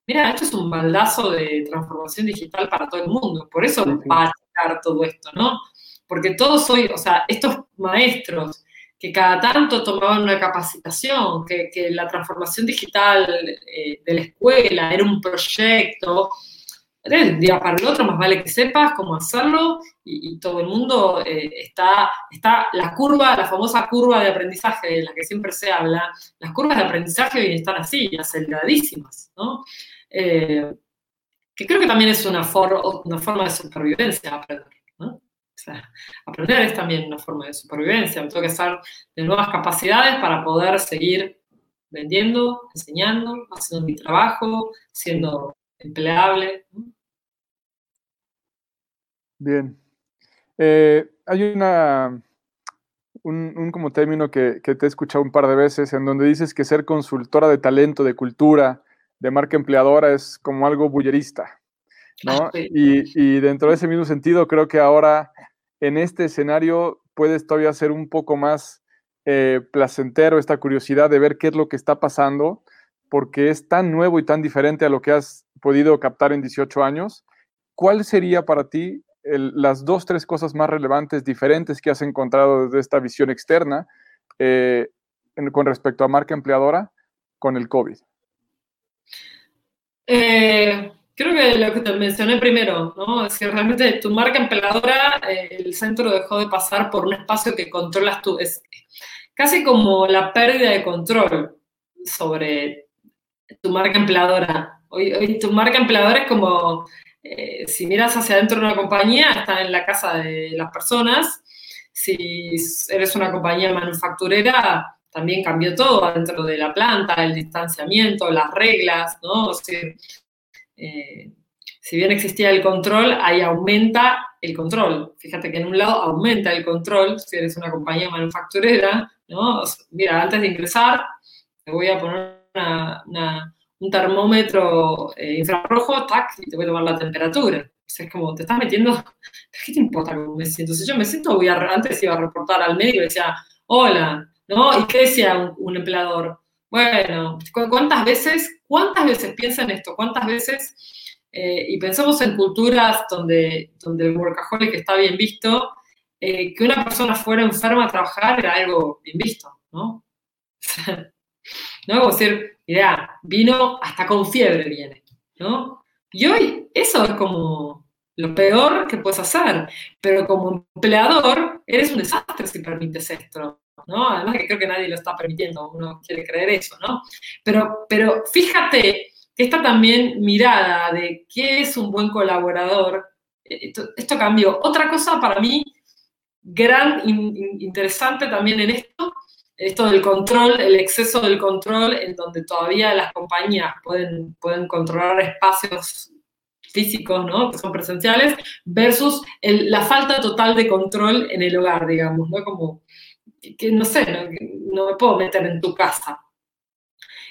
mira, esto es un baldazo de transformación digital para todo el mundo. Por eso va a checar todo esto, ¿no? porque todos hoy, o sea, estos maestros que cada tanto tomaban una capacitación, que, la transformación digital eh, de la escuela era un proyecto, de un día para el otro, más vale que sepas cómo hacerlo y, todo el mundo eh, está, está, la curva, la famosa curva de aprendizaje de la que siempre se habla, las curvas de aprendizaje hoy están así, aceleradísimas, ¿no? Eh, que creo que también es una, una forma de supervivencia aprender, aprender es también una forma de supervivencia. tengo que hacer de nuevas capacidades para poder seguir vendiendo, enseñando, haciendo mi trabajo, siendo empleable. Bien. Eh, hay una, un, como término que, te he escuchado un par de veces en donde dices que ser consultora de talento, de cultura, de marca empleadora es como algo bullerista. ¿no? Ah, y, dentro de ese mismo sentido, creo que ahora en este escenario puedes todavía ser un poco más eh, placentero esta curiosidad de ver qué es lo que está pasando, porque es tan nuevo y tan diferente a lo que has podido captar en 18 años. ¿Cuál sería para ti las dos, tres cosas más relevantes, diferentes que has encontrado desde esta visión externa eh, con respecto a marca empleadora con el COVID? Eh, creo que lo que te mencioné primero, ¿no? Es que realmente tu marca empleadora, eh, el centro dejó de pasar por un espacio que controlas tú. Es casi como la pérdida de control sobre tu marca empleadora. Hoy, tu marca empleadora es como, eh, si miras hacia adentro de una compañía, está en la casa de las personas. Si eres una compañía manufacturera, también cambió todo dentro de la planta, el distanciamiento, las reglas, ¿no? Eh, si bien existía el control, ahí aumenta el control. Fíjate que en un lado aumenta el control, si eres una compañía manufacturera, ¿no? Mira, antes de ingresar, te voy a poner un termómetro eh, infrarrojo, tac, y te voy a tomar la temperatura. O sea, es como, te estás metiendo, ¿qué te importa cómo me siento? Si yo me siento, voy antes iba a reportar al médico y decía, hola, ¿no? ¿Y qué decía un, empleador? Bueno, ¿cuántas veces, cuántas veces piensa en esto? ¿Cuántas veces? Eh, y pensamos en culturas donde, donde el workaholic está bien visto, eh, que una persona fuera enferma a trabajar era algo bien visto, ¿no? ¿No? Como decir, mira, vino hasta con fiebre viene, ¿no? Y hoy eso es como lo peor que puedes hacer, pero como empleador eres un desastre si permites esto, Además que creo que nadie lo está permitiendo, uno quiere creer eso, ¿no? Pero, pero fíjate que esta también mirada de qué es un buen colaborador, eh, esto, cambió. Otra cosa para mí, gran, interesante también en esto, esto del control, el exceso del control, en donde todavía las compañías pueden, pueden controlar espacios físicos, ¿no? Que son presenciales, versus la falta total de control en el hogar, digamos, ¿no? Como que no sé, no, me puedo meter en tu casa.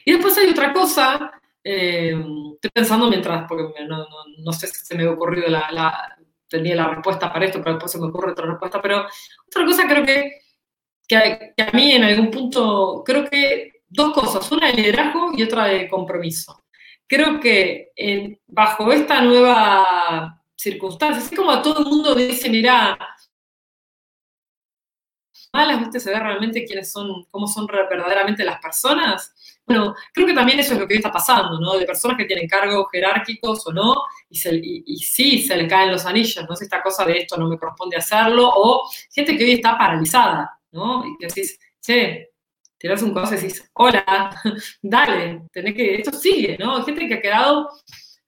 Y después hay otra cosa, eh, estoy pensando mientras, porque no, sé si se me ha ocurrido la, tenía la respuesta para esto, pero después se me ocurre otra respuesta, pero otra cosa creo que, que, a mí en algún punto, creo que dos cosas, una de liderazgo y otra de compromiso. Creo que bajo esta nueva circunstancia, así como a todo el mundo dice, mira, malas, ¿viste? Se ve realmente quiénes son, cómo son verdaderamente las personas. Bueno, creo que también eso es lo que hoy está pasando, ¿no? De personas que tienen cargos jerárquicos o no, y, sí se le caen los anillos, ¿no? Si esta cosa de esto no me corresponde hacerlo, o gente que hoy está paralizada, ¿no? Y que decís, che, tirás un coso y decís, hola, dale, tenés que, esto sigue, ¿no? Gente que ha quedado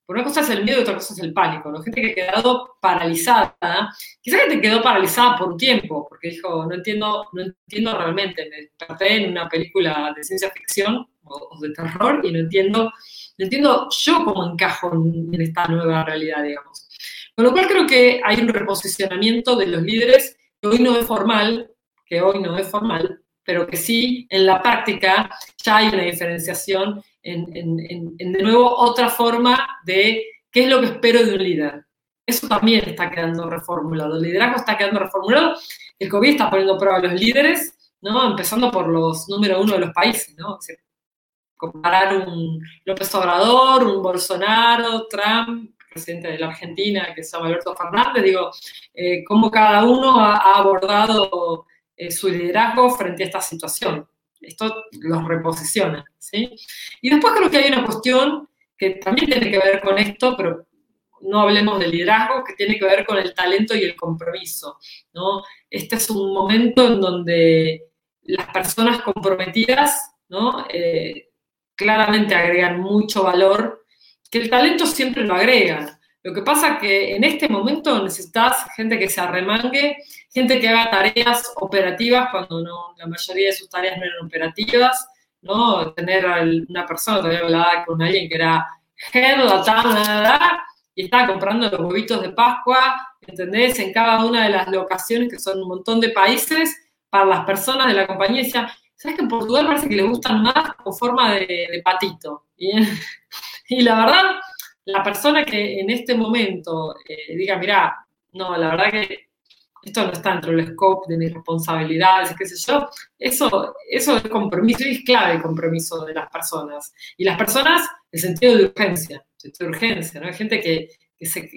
por una cosa es el miedo y otra cosa es el pánico, ¿no? Gente que ha quedado paralizada, quizás que te quedó paralizada por un tiempo, porque dijo, no entiendo, no entiendo realmente, me desperté en una película de ciencia ficción o, de terror y no entiendo, no entiendo yo cómo encajo en, esta nueva realidad, digamos. Con lo cual creo que hay un reposicionamiento de los líderes que hoy no es formal, que hoy no es formal, pero que sí en la práctica ya hay una diferenciación en, de nuevo otra forma de qué es lo que espero de un líder. Eso también está quedando reformulado. El liderazgo está quedando reformulado. El COVID está poniendo a prueba a los líderes, ¿no? empezando por los número uno de los países. ¿no? comparar un López Obrador, un Bolsonaro, Trump, presidente de la Argentina, que se llama Alberto Fernández, digo, eh, cómo cada uno ha, abordado eh, su liderazgo frente a esta situación. Esto los reposiciona, ¿sí? Y después creo que hay una cuestión que también tiene que ver con esto, pero no hablemos de liderazgo, que tiene que ver con el talento y el compromiso, ¿no? Este es un momento en donde las personas comprometidas, ¿no? Eh, claramente agregan mucho valor, que el talento siempre lo agrega, lo que pasa que en este momento necesitas gente que se arremangue, gente que haga tareas operativas cuando no, la mayoría de sus tareas no eran operativas, ¿no? Tener una persona, todavía hablaba con alguien que era head, la, y estaba comprando los huevitos de Pascua, ¿entendés? En cada una de las locaciones, que son un montón de países, para las personas de la compañía, decía, ¿sabes que en Portugal parece que les gustan más con forma de, patito? y la verdad la persona que en este momento eh, diga, mira, no, la verdad que esto no está dentro del scope de mis responsabilidades, qué sé yo, eso, eso es compromiso y es clave el compromiso de las personas. Y las personas, el sentido de urgencia, de urgencia, ¿no? Hay gente que,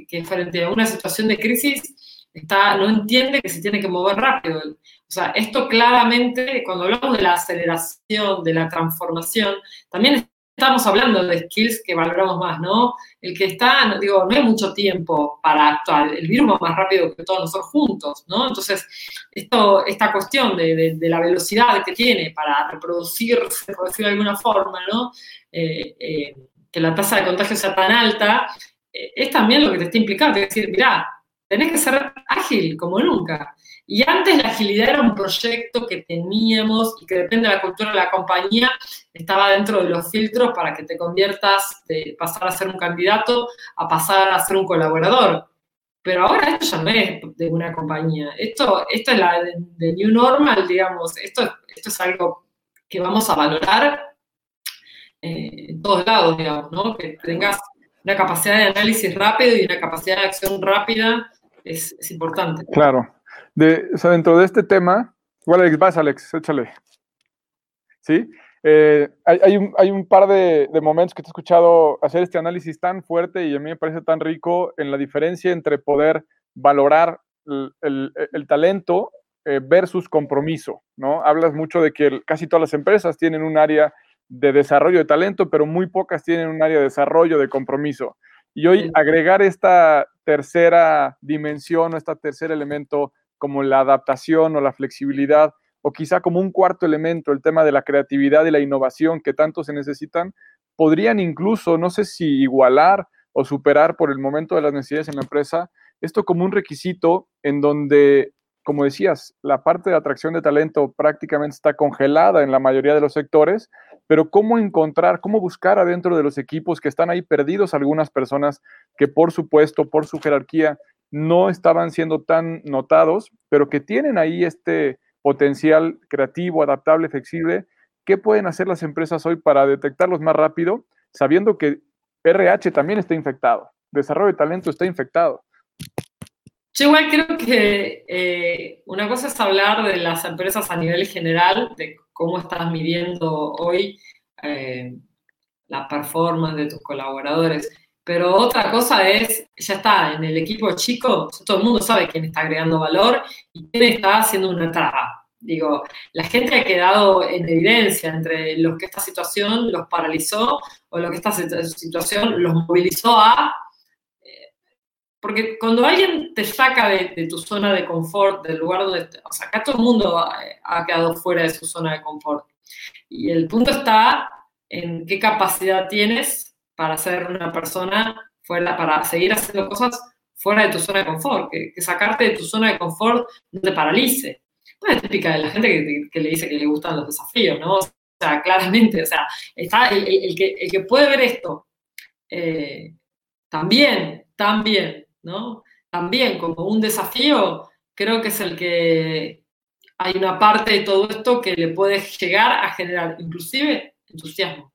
que, frente a una situación de crisis está, no entiende que se tiene que mover rápido. O sea, esto claramente, cuando hablamos de la aceleración, de la transformación, también estamos hablando de skills que valoramos más, ¿no? El que está, digo, no hay mucho tiempo para actuar, el virus va más rápido que todos nosotros juntos, ¿no? Entonces, esto, esta cuestión de, la velocidad que tiene para reproducirse, por decirlo de alguna forma, ¿no? Eh, eh, que la tasa de contagio sea tan alta, eh, es también lo que te está implicando, es decir, mirá, tenés que ser ágil como nunca. Y antes la agilidad era un proyecto que teníamos y que depende de la cultura de la compañía, estaba dentro de los filtros para que te conviertas de pasar a ser un candidato a pasar a ser un colaborador. Pero ahora esto ya no es de una compañía. Esto, esto es la de, New Normal, digamos. Esto, esto es algo que vamos a valorar eh, en todos lados, digamos, ¿no? Que tengas una capacidad de análisis rápido y una capacidad de acción rápida es importante. Claro o sea, dentro de este tema, igual Alex, vas Alex, échale. ¿Sí? Eh, hay, un, par de, momentos que te he escuchado hacer este análisis tan fuerte y a mí me parece tan rico en la diferencia entre poder valorar el, talento eh, versus compromiso, ¿no? Hablas mucho de que casi todas las empresas tienen un área de desarrollo de talento, pero muy pocas tienen un área de desarrollo de compromiso. Y hoy agregar esta tercera dimensión o este tercer elemento como la adaptación o la flexibilidad, o quizá como un cuarto elemento, el tema de la creatividad y la innovación que tanto se necesitan, podrían incluso, no sé si igualar o superar por el momento de las necesidades en la empresa, esto como un requisito en donde, como decías, la parte de atracción de talento prácticamente está congelada en la mayoría de los sectores, pero cómo encontrar, cómo buscar adentro de los equipos que están ahí perdidos algunas personas que por supuesto, por su jerarquía, no estaban siendo tan notados, pero que tienen ahí este potencial creativo, adaptable, flexible. ¿Qué pueden hacer las empresas hoy para detectarlos más rápido, sabiendo que RH también está infectado, desarrollo de talento está infectado? Yo igual creo que eh, una cosa es hablar de las empresas a nivel general, de cómo estás midiendo hoy eh, la performance de tus colaboradores. Pero otra cosa es, ya está, en el equipo chico, todo el mundo sabe quién está agregando valor y quién está haciendo una traba. Digo, la gente ha quedado en evidencia entre los que esta situación los paralizó o lo que esta situación los movilizó a... Eh, porque cuando alguien te saca de, tu zona de confort, del lugar donde... O sea, acá todo el mundo ha quedado fuera de su zona de confort. Y el punto está en qué capacidad tienes para ser una persona fuera, para seguir haciendo cosas fuera de tu zona de confort, que, sacarte de tu zona de confort no te paralice. No es típica de la gente que, le dice que le gustan los desafíos, ¿no? O sea, claramente, o sea, está el, que, el que, puede ver esto eh, también, también, ¿no? También como un desafío, creo que es el que hay una parte de todo esto que le puede llegar a generar inclusive entusiasmo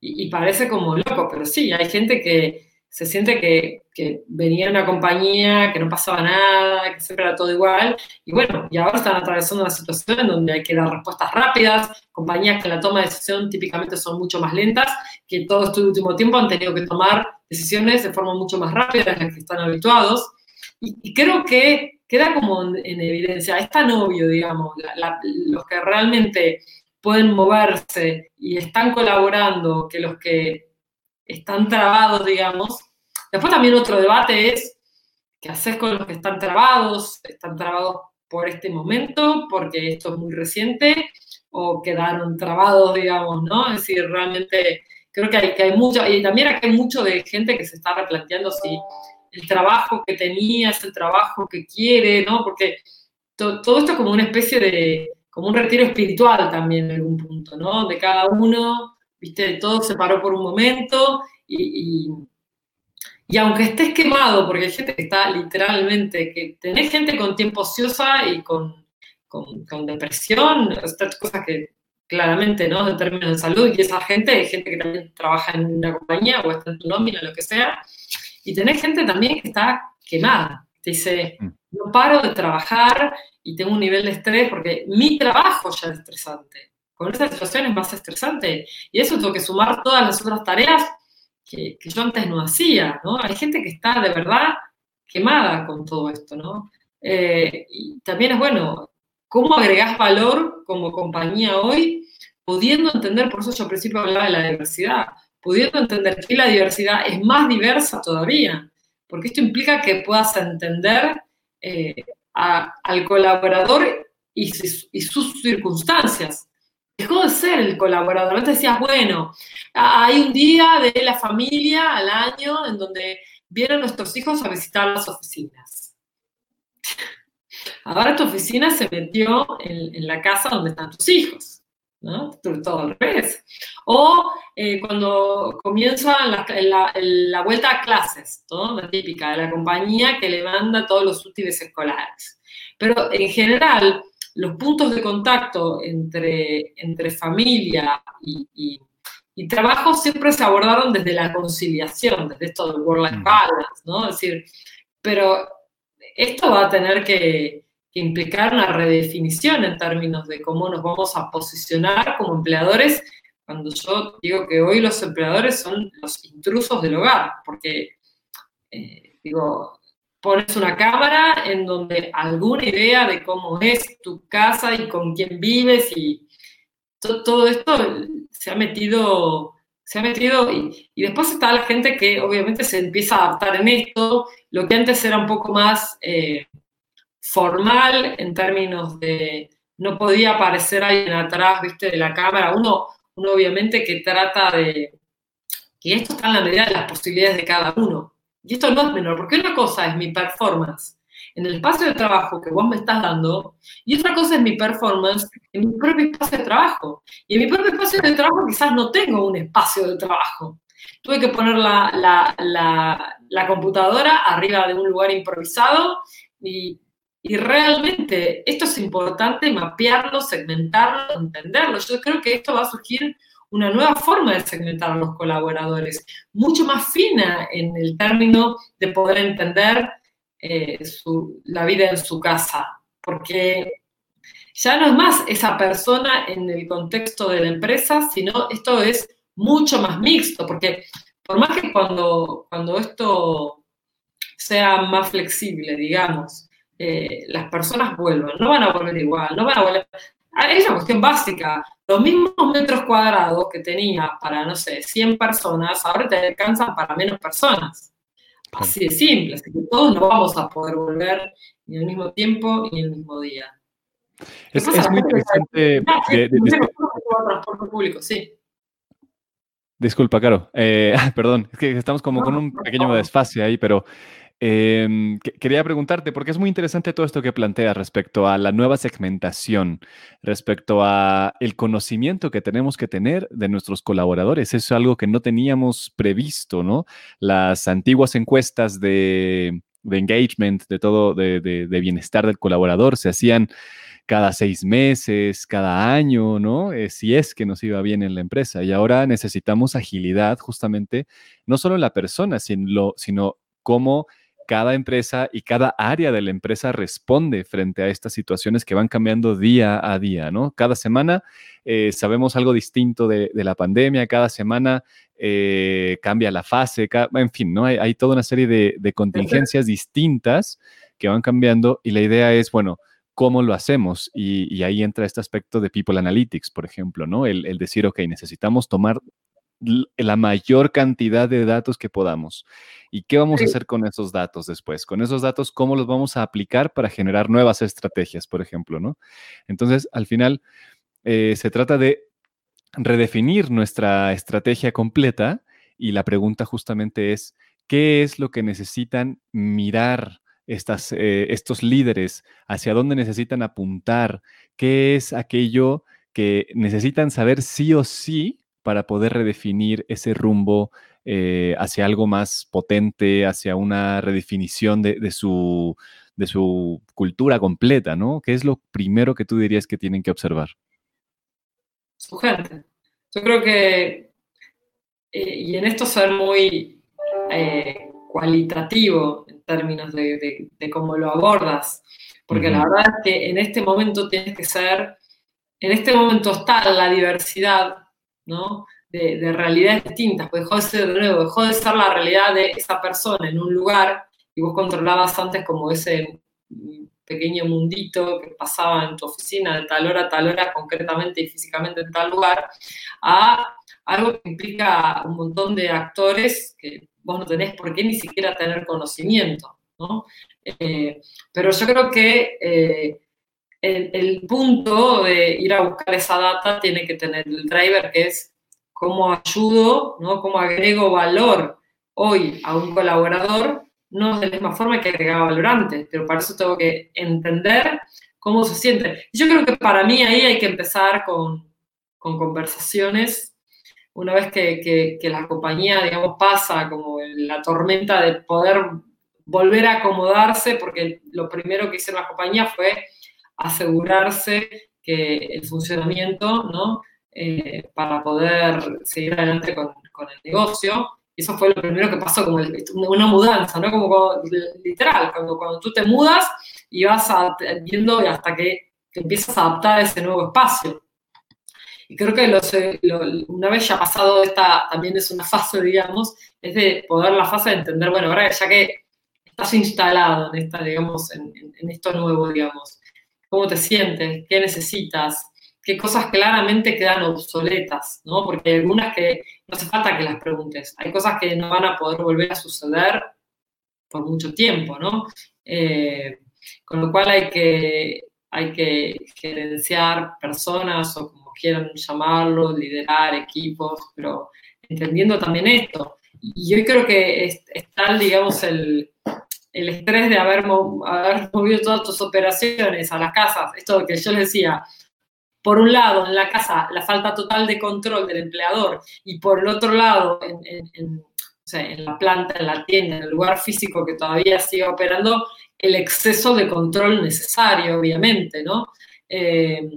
y, parece como loco, pero sí, hay gente que se siente que, que, venía en una compañía, que no pasaba nada, que siempre era todo igual, y bueno, y ahora están atravesando una situación en donde hay que dar respuestas rápidas, compañías que en la toma de decisión típicamente son mucho más lentas, que todo este último tiempo han tenido que tomar decisiones de forma mucho más rápida de las que están habituados, y, creo que queda como en, evidencia, es tan obvio, digamos, los que realmente pueden moverse y están colaborando que los que están trabados, digamos. Después también otro debate es qué haces con los que están trabados, están trabados por este momento, porque esto es muy reciente, o quedaron trabados, digamos, ¿no? Es decir, realmente creo que hay, que hay mucho, y también hay mucho de gente que se está replanteando si el trabajo que tenía es el trabajo que quiere, ¿no? Porque todo esto es como una especie de, como un retiro espiritual también en algún punto, ¿no? De cada uno, viste, todo se paró por un momento y, y, aunque estés quemado, porque hay gente que está literalmente, que tenés gente con tiempo ociosa y con, con, depresión, estas cosas que claramente, ¿no? En términos de salud, y esa gente, hay gente que también trabaja en una compañía o está en tu nómina, lo que sea, y tenés gente también que está quemada, te dice, mm. no paro de trabajar y tengo un nivel de estrés porque mi trabajo ya es estresante. Con esta situación es más estresante. Y eso tengo que sumar todas las otras tareas que, yo antes no hacía, ¿no? Hay gente que está de verdad quemada con todo esto, ¿no? Eh, y también es bueno, ¿cómo agregás valor como compañía hoy pudiendo entender, por eso yo al principio hablaba de la diversidad, pudiendo entender que la diversidad es más diversa todavía, porque esto implica que puedas entender eh, al colaborador y, sus circunstancias. Dejó de ser el colaborador. Antes decías, bueno, hay un día de la familia al año en donde vienen nuestros hijos a visitar las oficinas. Ahora tu oficina se metió en, la casa donde están tus hijos, ¿no? Todo al revés. O eh, cuando comienza la, vuelta a clases, ¿no? La típica de la compañía que le manda todos los útiles escolares. Pero en general, los puntos de contacto entre, entre familia y, trabajo siempre se abordaron desde la conciliación, desde esto del work-life mm. balance, ¿no? Es decir, pero esto va a tener que, implicar una redefinición en términos de cómo nos vamos a posicionar como empleadores, cuando yo digo que hoy los empleadores son los intrusos del hogar, porque, eh, digo, pones una cámara en donde alguna idea de cómo es tu casa y con quién vives y todo esto se ha metido se ha metido y, después está la gente que obviamente se empieza a adaptar en esto, lo que antes era un poco más eh, formal en términos de no podía aparecer alguien atrás, viste, de la cámara, uno, uno obviamente que trata de que esto está en la medida de las posibilidades de cada uno. Y esto no es menor, porque una cosa es mi performance en el espacio de trabajo que vos me estás dando, y otra cosa es mi performance en mi propio espacio de trabajo. Y en mi propio espacio de trabajo quizás no tengo un espacio de trabajo. Tuve que poner la, la, computadora arriba de un lugar improvisado y, y realmente esto es importante mapearlo, segmentarlo, entenderlo. Yo creo que esto va a surgir una nueva forma de segmentar a los colaboradores, mucho más fina en el término de poder entender eh, la vida en su casa, porque ya no es más esa persona en el contexto de la empresa, sino esto es mucho más mixto, porque por más que cuando, cuando esto sea más flexible, digamos, eh, las personas vuelvan, no van a volver igual, no van a volver... Ah, es una cuestión básica. Los mismos metros cuadrados que tenía para, no sé, 100 personas, ahora te alcanzan para menos personas. Así de simple, así que todos no vamos a poder volver ni al mismo tiempo ni el mismo día. Es, muy interesante. transporte público, sí. Disculpa, Caro. Eh, perdón, es que estamos como con un pequeño desfase ahí, pero Em, quería preguntarte, porque es muy interesante todo esto que planteas respecto a la nueva segmentación, respecto a el conocimiento que tenemos que tener de nuestros colaboradores. Eso es algo que no teníamos previsto, ¿no? Las antiguas encuestas de, engagement, de todo, de, bienestar del colaborador, se hacían cada seis meses, cada año, ¿no? Eh, si es que nos iba bien en la empresa. Y ahora necesitamos agilidad justamente, no solo en la persona, sino, sino cómo cada empresa y cada área de la empresa responde frente a estas situaciones que van cambiando día a día, ¿no? Cada semana eh, sabemos algo distinto de, la pandemia, cada semana eh, cambia la fase, en fin, ¿no? Hay, toda una serie de, contingencias distintas que van cambiando y la idea es, bueno, ¿cómo lo hacemos? Y, ahí entra este aspecto de People Analytics, por ejemplo, ¿no? El, el decir, ok, necesitamos tomar la mayor cantidad de datos que podamos. ¿Y qué vamos a hacer con esos datos después? Con esos datos, ¿cómo los vamos a aplicar para generar nuevas estrategias, por ejemplo? ¿no? Entonces, al final, eh, se trata de redefinir nuestra estrategia completa y la pregunta justamente es, ¿qué es lo que necesitan mirar estas, eh, estos líderes? ¿Hacia dónde necesitan apuntar? ¿Qué es aquello que necesitan saber sí o sí para poder redefinir ese rumbo eh, hacia algo más potente, hacia una redefinición de, su, de su cultura completa, ¿no? ¿Qué es lo primero que tú dirías que tienen que observar? Su gente. Yo creo que, eh, y en esto ser muy eh, cualitativo en términos de, cómo lo abordas, porque la verdad es que en este momento tienes que ser, en este momento está la diversidad ¿no? De, realidades distintas, pues dejó de ser, de nuevo, dejó de ser la realidad de esa persona en un lugar y vos controlabas antes como ese pequeño mundito que pasaba en tu oficina de tal hora a tal hora, concretamente y físicamente en tal lugar, a algo que implica un montón de actores que vos no tenés por qué ni siquiera tener conocimiento, ¿no? Eh, pero yo creo que eh, el, el, punto de ir a buscar esa data tiene que tener el driver, que es cómo ayudo, ¿no? cómo agrego valor hoy a un colaborador, no de la misma forma que agregaba valor antes, pero para eso tengo que entender cómo se siente. Yo creo que para mí ahí hay que empezar con, con conversaciones una vez que, que, que, la compañía, digamos, pasa como la tormenta de poder volver a acomodarse, porque lo primero que hicieron la compañía fue asegurarse que el funcionamiento, ¿no? Eh, para poder seguir adelante con, con, el negocio. Y eso fue lo primero que pasó, como una mudanza, ¿no? Como, literal, cuando, cuando tú te mudas y vas viendo hasta que te empiezas a adaptar a ese nuevo espacio. Y creo que una vez ya pasado esta, también es una fase, digamos, es de poder la fase de entender, bueno, ahora ya que estás instalado en, esta, digamos, en, en esto nuevo, digamos, ¿cómo te sientes? ¿Qué necesitas? qué cosas claramente quedan obsoletas, ¿no? Porque hay algunas que no hace falta que las preguntes. Hay cosas que no van a poder volver a suceder por mucho tiempo, ¿no? Eh, con lo cual hay que, hay que gerenciar personas o como quieran llamarlo, liderar equipos, pero entendiendo también esto. Y yo creo que está, digamos, el, el estrés de haber, haber movido todas tus operaciones a las casas, esto que yo les decía, por un lado, en la casa, la falta total de control del empleador y por el otro lado, en, la planta, en la tienda, en el lugar físico que todavía sigue operando, el exceso de control necesario, obviamente, ¿no? Eh,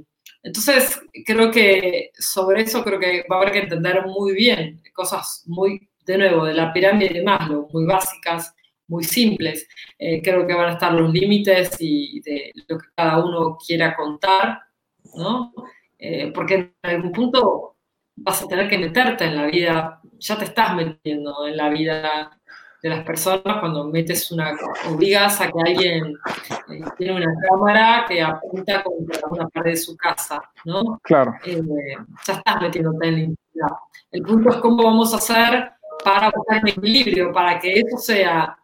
entonces, creo que sobre eso creo que va a haber que entender muy bien cosas muy, de nuevo, de la pirámide de Maslow, muy básicas, muy simples. Eh, creo que van a estar los límites y de lo que cada uno quiera contar ¿no? Eh, porque en algún punto vas a tener que meterte en la vida, ya te estás metiendo en la vida de las personas cuando metes una, obligas a que alguien eh, tiene una cámara que apunta contra una pared de su casa, ¿no? Claro. Eh, ya estás metiéndote en la intimidad. El punto es cómo vamos a hacer para buscar un equilibrio, para que eso sea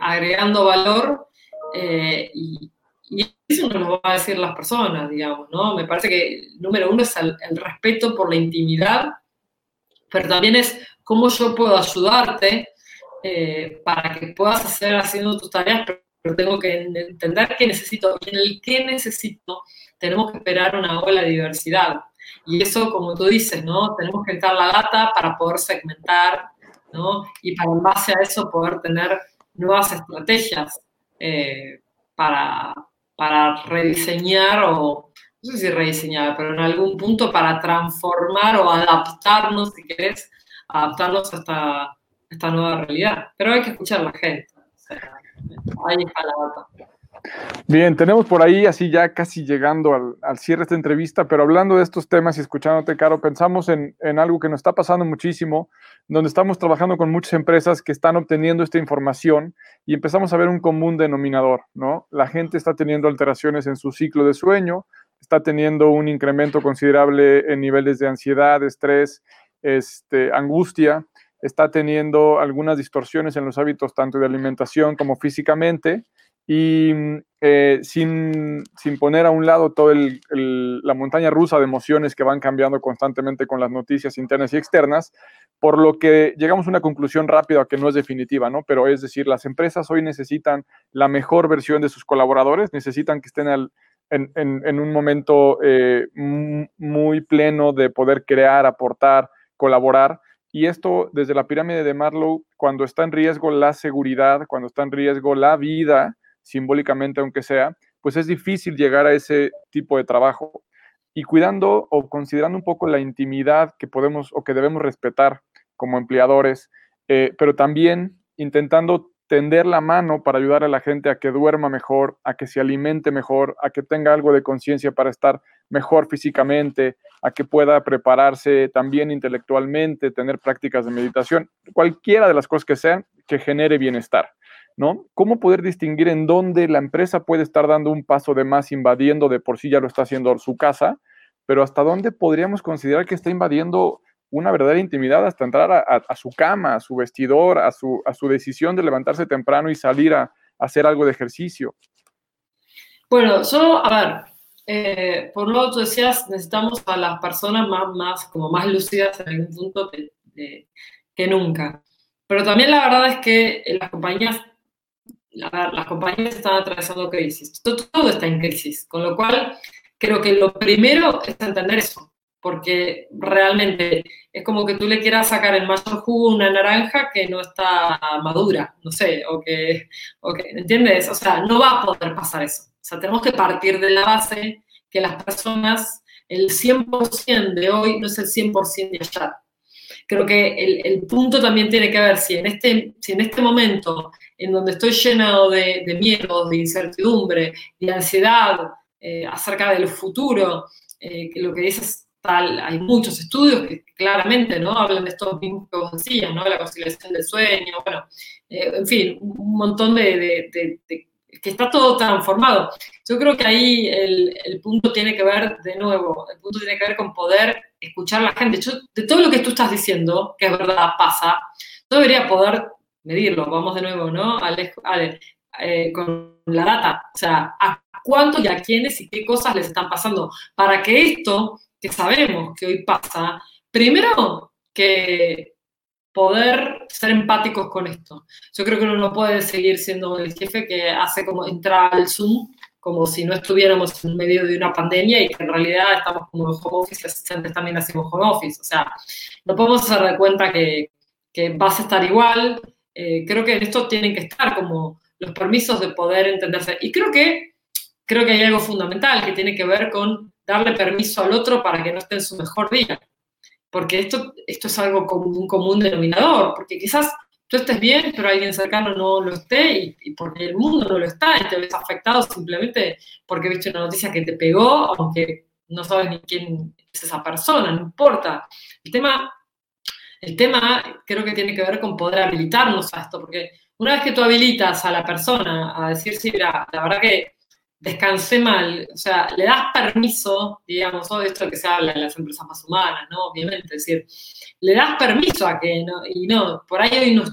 agregando valor y, y eso no lo van a decir las personas, digamos, ¿no? Me parece que número uno es el, respeto por la intimidad, pero también es cómo yo puedo ayudarte eh, para que puedas hacer haciendo tus tareas, pero tengo que entender qué necesito. Y en el qué necesito tenemos que esperar una ola de diversidad. Y eso, como tú dices, ¿no? Tenemos que entrar la data para poder segmentar, ¿no? Y para en base a eso poder tener nuevas estrategias eh, para, para rediseñar o, no sé si rediseñar, pero en algún punto para transformar o adaptarnos, si querés, adaptarnos a esta, esta nueva realidad. Pero hay que escuchar a la gente. ahí está la data. Bien, tenemos por ahí, así ya casi llegando al, cierre de esta entrevista, pero hablando de estos temas y escuchándote, Caro, pensamos en, en, algo que nos está pasando muchísimo, donde estamos trabajando con muchas empresas que están obteniendo esta información y empezamos a ver un común denominador, ¿no? La gente está teniendo alteraciones en su ciclo de sueño, está teniendo un incremento considerable en niveles de ansiedad, estrés, este, angustia, está teniendo algunas distorsiones en los hábitos tanto de alimentación como físicamente y eh, sin, sin, poner a un lado toda la montaña rusa de emociones que van cambiando constantemente con las noticias internas y externas, por lo que llegamos a una conclusión rápida que no es definitiva, ¿no? Pero es decir, las empresas hoy necesitan la mejor versión de sus colaboradores, necesitan que estén al, en, en, un momento eh, muy pleno de poder crear, aportar, colaborar. Y esto desde la pirámide de Marlow, cuando está en riesgo la seguridad, cuando está en riesgo la vida, simbólicamente aunque sea, pues es difícil llegar a ese tipo de trabajo. Y cuidando o considerando un poco la intimidad que podemos o que debemos respetar como empleadores, eh, pero también intentando tender la mano para ayudar a la gente a que duerma mejor, a que se alimente mejor, a que tenga algo de conciencia para estar mejor físicamente, a que pueda prepararse también intelectualmente, tener prácticas de meditación, cualquiera de las cosas que sean que genere bienestar. ¿No? ¿Cómo poder distinguir en dónde la empresa puede estar dando un paso de más, invadiendo de por sí ya lo está haciendo su casa, pero hasta dónde podríamos considerar que está invadiendo una verdadera intimidad hasta entrar a, su cama, a su vestidor, a su, decisión de levantarse temprano y salir a, hacer algo de ejercicio? Bueno, yo, a ver, eh, por lo que tú decías, necesitamos a las personas más, más, como más lúcidas en algún punto que nunca. Pero también la verdad es que las compañías, las compañías están atravesando crisis. Todo, todo está en crisis, con lo cual creo que lo primero es entender eso, porque realmente es como que tú le quieras sacar el mayor jugo a una naranja que no está madura, no sé, o que, o que, ¿entiendes? O sea, no va a poder pasar eso. O sea, tenemos que partir de la base que las personas, el 100% de hoy no es el 100% de ayer. Creo que el, el, punto también tiene que ver si en este, si en este momento en donde estoy lleno de, de miedos, de incertidumbre, de ansiedad eh, acerca del futuro, eh, que lo que dices tal, hay muchos estudios que claramente ¿no? hablan de estos mismos que vos decías, ¿no? la conciliación del sueño, bueno, eh, en fin, un montón de, de, de que está todo transformado. Yo creo que ahí el, el, punto tiene que ver, de nuevo, el punto tiene que ver con poder escuchar a la gente. Yo, de todo lo que tú estás diciendo, que es verdad, pasa, yo debería poder medirlo, vamos de nuevo, ¿no? Eh, con la data, o sea, a cuántos y a quiénes y qué cosas les están pasando, para que esto que sabemos que hoy pasa, primero que poder ser empáticos con esto. Yo creo que uno no puede seguir siendo el jefe que hace como entrar al Zoom como si no estuviéramos en medio de una pandemia y que en realidad estamos como en home office, asistentes también hacemos home office. O sea, no podemos hacer de cuenta que, que vas a estar igual. Eh, creo que en esto tienen que estar como los permisos de poder entenderse. Y creo que, creo que hay algo fundamental que tiene que ver con darle permiso al otro para que no esté en su mejor día porque esto, esto es algo como un común denominador, porque quizás tú estés bien, pero alguien cercano no lo esté y, porque el mundo no lo está y te ves afectado simplemente porque viste una noticia que te pegó, aunque no sabes ni quién es esa persona, no importa. El tema, el tema creo que tiene que ver con poder habilitarnos a esto, porque una vez que tú habilitas a la persona a decir, sí, mira, la verdad que descansé mal, o sea, le das permiso, digamos, todo esto que se habla en las empresas más humanas, ¿no? Obviamente, es decir, le das permiso a que, no, y no, por ahí hoy no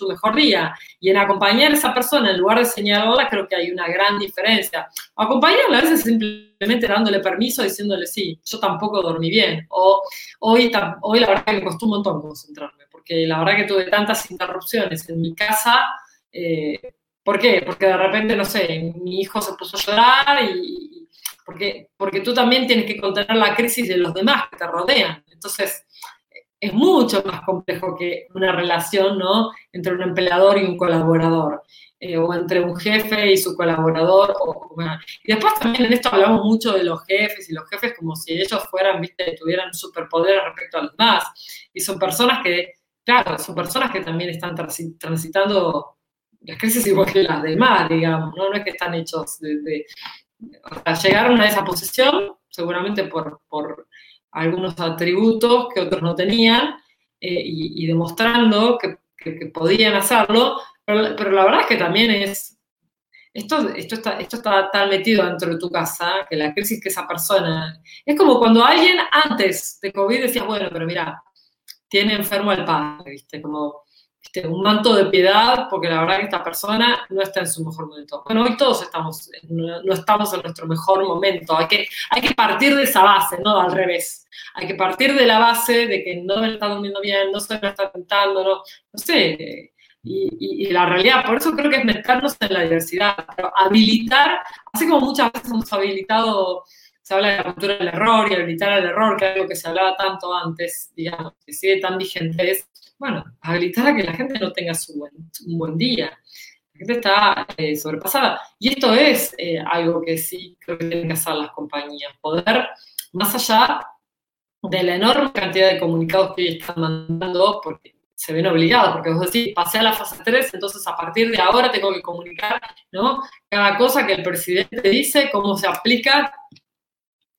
tu mejor día, y en acompañar a esa persona en lugar de señalarla, creo que hay una gran diferencia. Acompañarla a veces simplemente dándole permiso, diciéndole, sí, yo tampoco dormí bien, o hoy, hoy la verdad que me costó un montón concentrarme, porque la verdad que tuve tantas interrupciones en mi casa, eh, ¿Por qué? Porque de repente, no sé, mi hijo se puso a llorar y, porque, porque tú también tienes que contener la crisis de los demás que te rodean. Entonces, es mucho más complejo que una relación, ¿no? Entre un empleador y un colaborador. Eh, o entre un jefe y su colaborador. O, Y después también en esto hablamos mucho de los jefes y los jefes como si ellos fueran, viste, tuvieran superpoder respecto a los demás. Y son personas que, claro, son personas que también están transitando las crisis igual que las demás, digamos, ¿no? No es que están hechos de... llegaron a esa posición, seguramente por, por algunos atributos que otros no tenían, eh, y, demostrando que, podían hacerlo, pero, pero, la verdad es que también es... Esto, esto, está, esto está tan metido dentro de tu casa que la crisis que esa persona... Es como cuando alguien antes de COVID decía, bueno, pero mira, tiene enfermo al padre, ¿viste? Como un manto de piedad, porque la verdad que esta persona no está en su mejor momento. Bueno, hoy todos estamos, no estamos en nuestro mejor momento. Hay que, hay que partir de esa base, no al revés. Hay que partir de la base de que no me está durmiendo bien, no se me está tentando, no, no sé. Y, la realidad, por eso creo que es meternos en la diversidad, pero habilitar, así como muchas veces hemos habilitado se habla de la cultura del error y habilitar el error, que es algo que se hablaba tanto antes, digamos, que sigue tan vigente, bueno, habilitar a que la gente no tenga su buen, un buen día. La gente está eh, sobrepasada. Y esto es eh, algo que sí creo que tienen que hacer las compañías, poder, más allá de la enorme cantidad de comunicados que hoy están mandando, porque se ven obligados, porque vos decís, pasé a la fase 3, entonces a partir de ahora tengo que comunicar, ¿no? Cada cosa que el presidente dice, cómo se aplica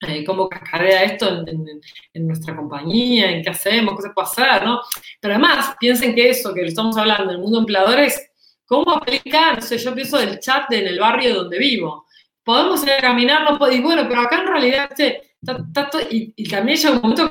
eh, cómo cascadea esto en, nuestra compañía, en qué hacemos, qué se puede hacer, ¿no? Pero además, piensen que eso que le estamos hablando, el mundo empleador es ¿Cómo aplicar? No sé, yo pienso del chat en el barrio donde vivo. Podemos ir a caminar, no y bueno, pero acá en realidad, y, también llega un momento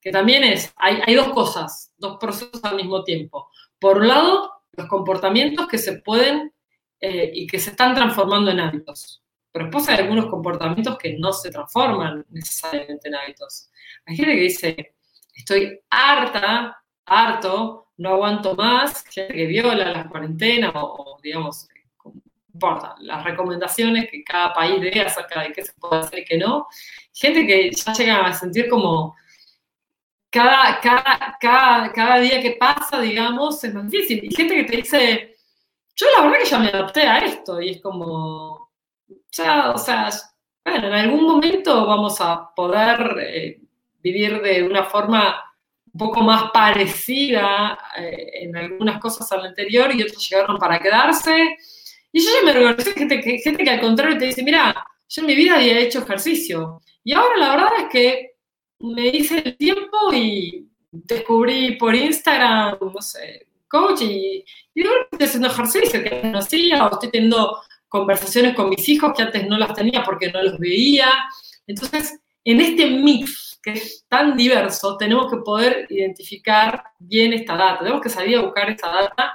que, también es, hay, hay dos cosas, dos procesos al mismo tiempo. Por un lado, los comportamientos que se pueden eh, y que se están transformando en hábitos. Pero después hay algunos comportamientos que no se transforman necesariamente en hábitos. Hay gente que dice, estoy harta, harto, no aguanto más, gente que viola la cuarentena o, digamos, no importa, las recomendaciones que cada país dé acerca de qué se puede hacer y qué no. Gente que ya llega a sentir como cada, cada, cada, cada día que pasa, digamos, es más difícil. Y gente que te dice, yo la verdad que ya me adapté a esto y es como, ya, o sea, bueno, en algún momento vamos a poder eh, vivir de una forma un poco más parecida eh, en algunas cosas al anterior y otros llegaron para quedarse. Y yo ya me reconozco gente que, gente que al contrario te dice, mira, yo en mi vida había hecho ejercicio. Y ahora la verdad es que me hice el tiempo y descubrí por Instagram, no sé, coach y, y estoy haciendo ejercicio que no hacía o estoy teniendo conversaciones con mis hijos que antes no las tenía porque no los veía. Entonces, en este mix que es tan diverso, tenemos que poder identificar bien esta data. Tenemos que salir a buscar esta data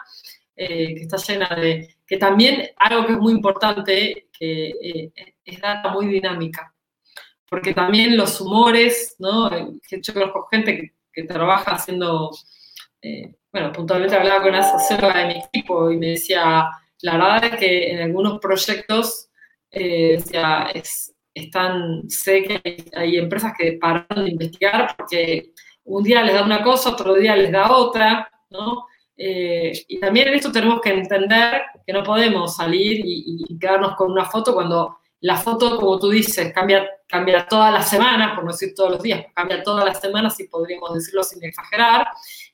eh, que está llena de... Que también algo que es muy importante, que eh, es data muy dinámica porque también los humores, ¿no? Yo conozco gente que, trabaja haciendo, eh, bueno, puntualmente hablaba con una socióloga de mi equipo y me decía, la verdad es que en algunos proyectos, eh, es, están, sé que hay, empresas que pararon de investigar porque un día les da una cosa, otro día les da otra, ¿no? Eh, y también en esto tenemos que entender que no podemos salir y, y, quedarnos con una foto cuando la foto, como tú dices, cambia, cambia todas las semanas, por no decir todos los días, cambia todas las semanas, si podríamos decirlo sin exagerar.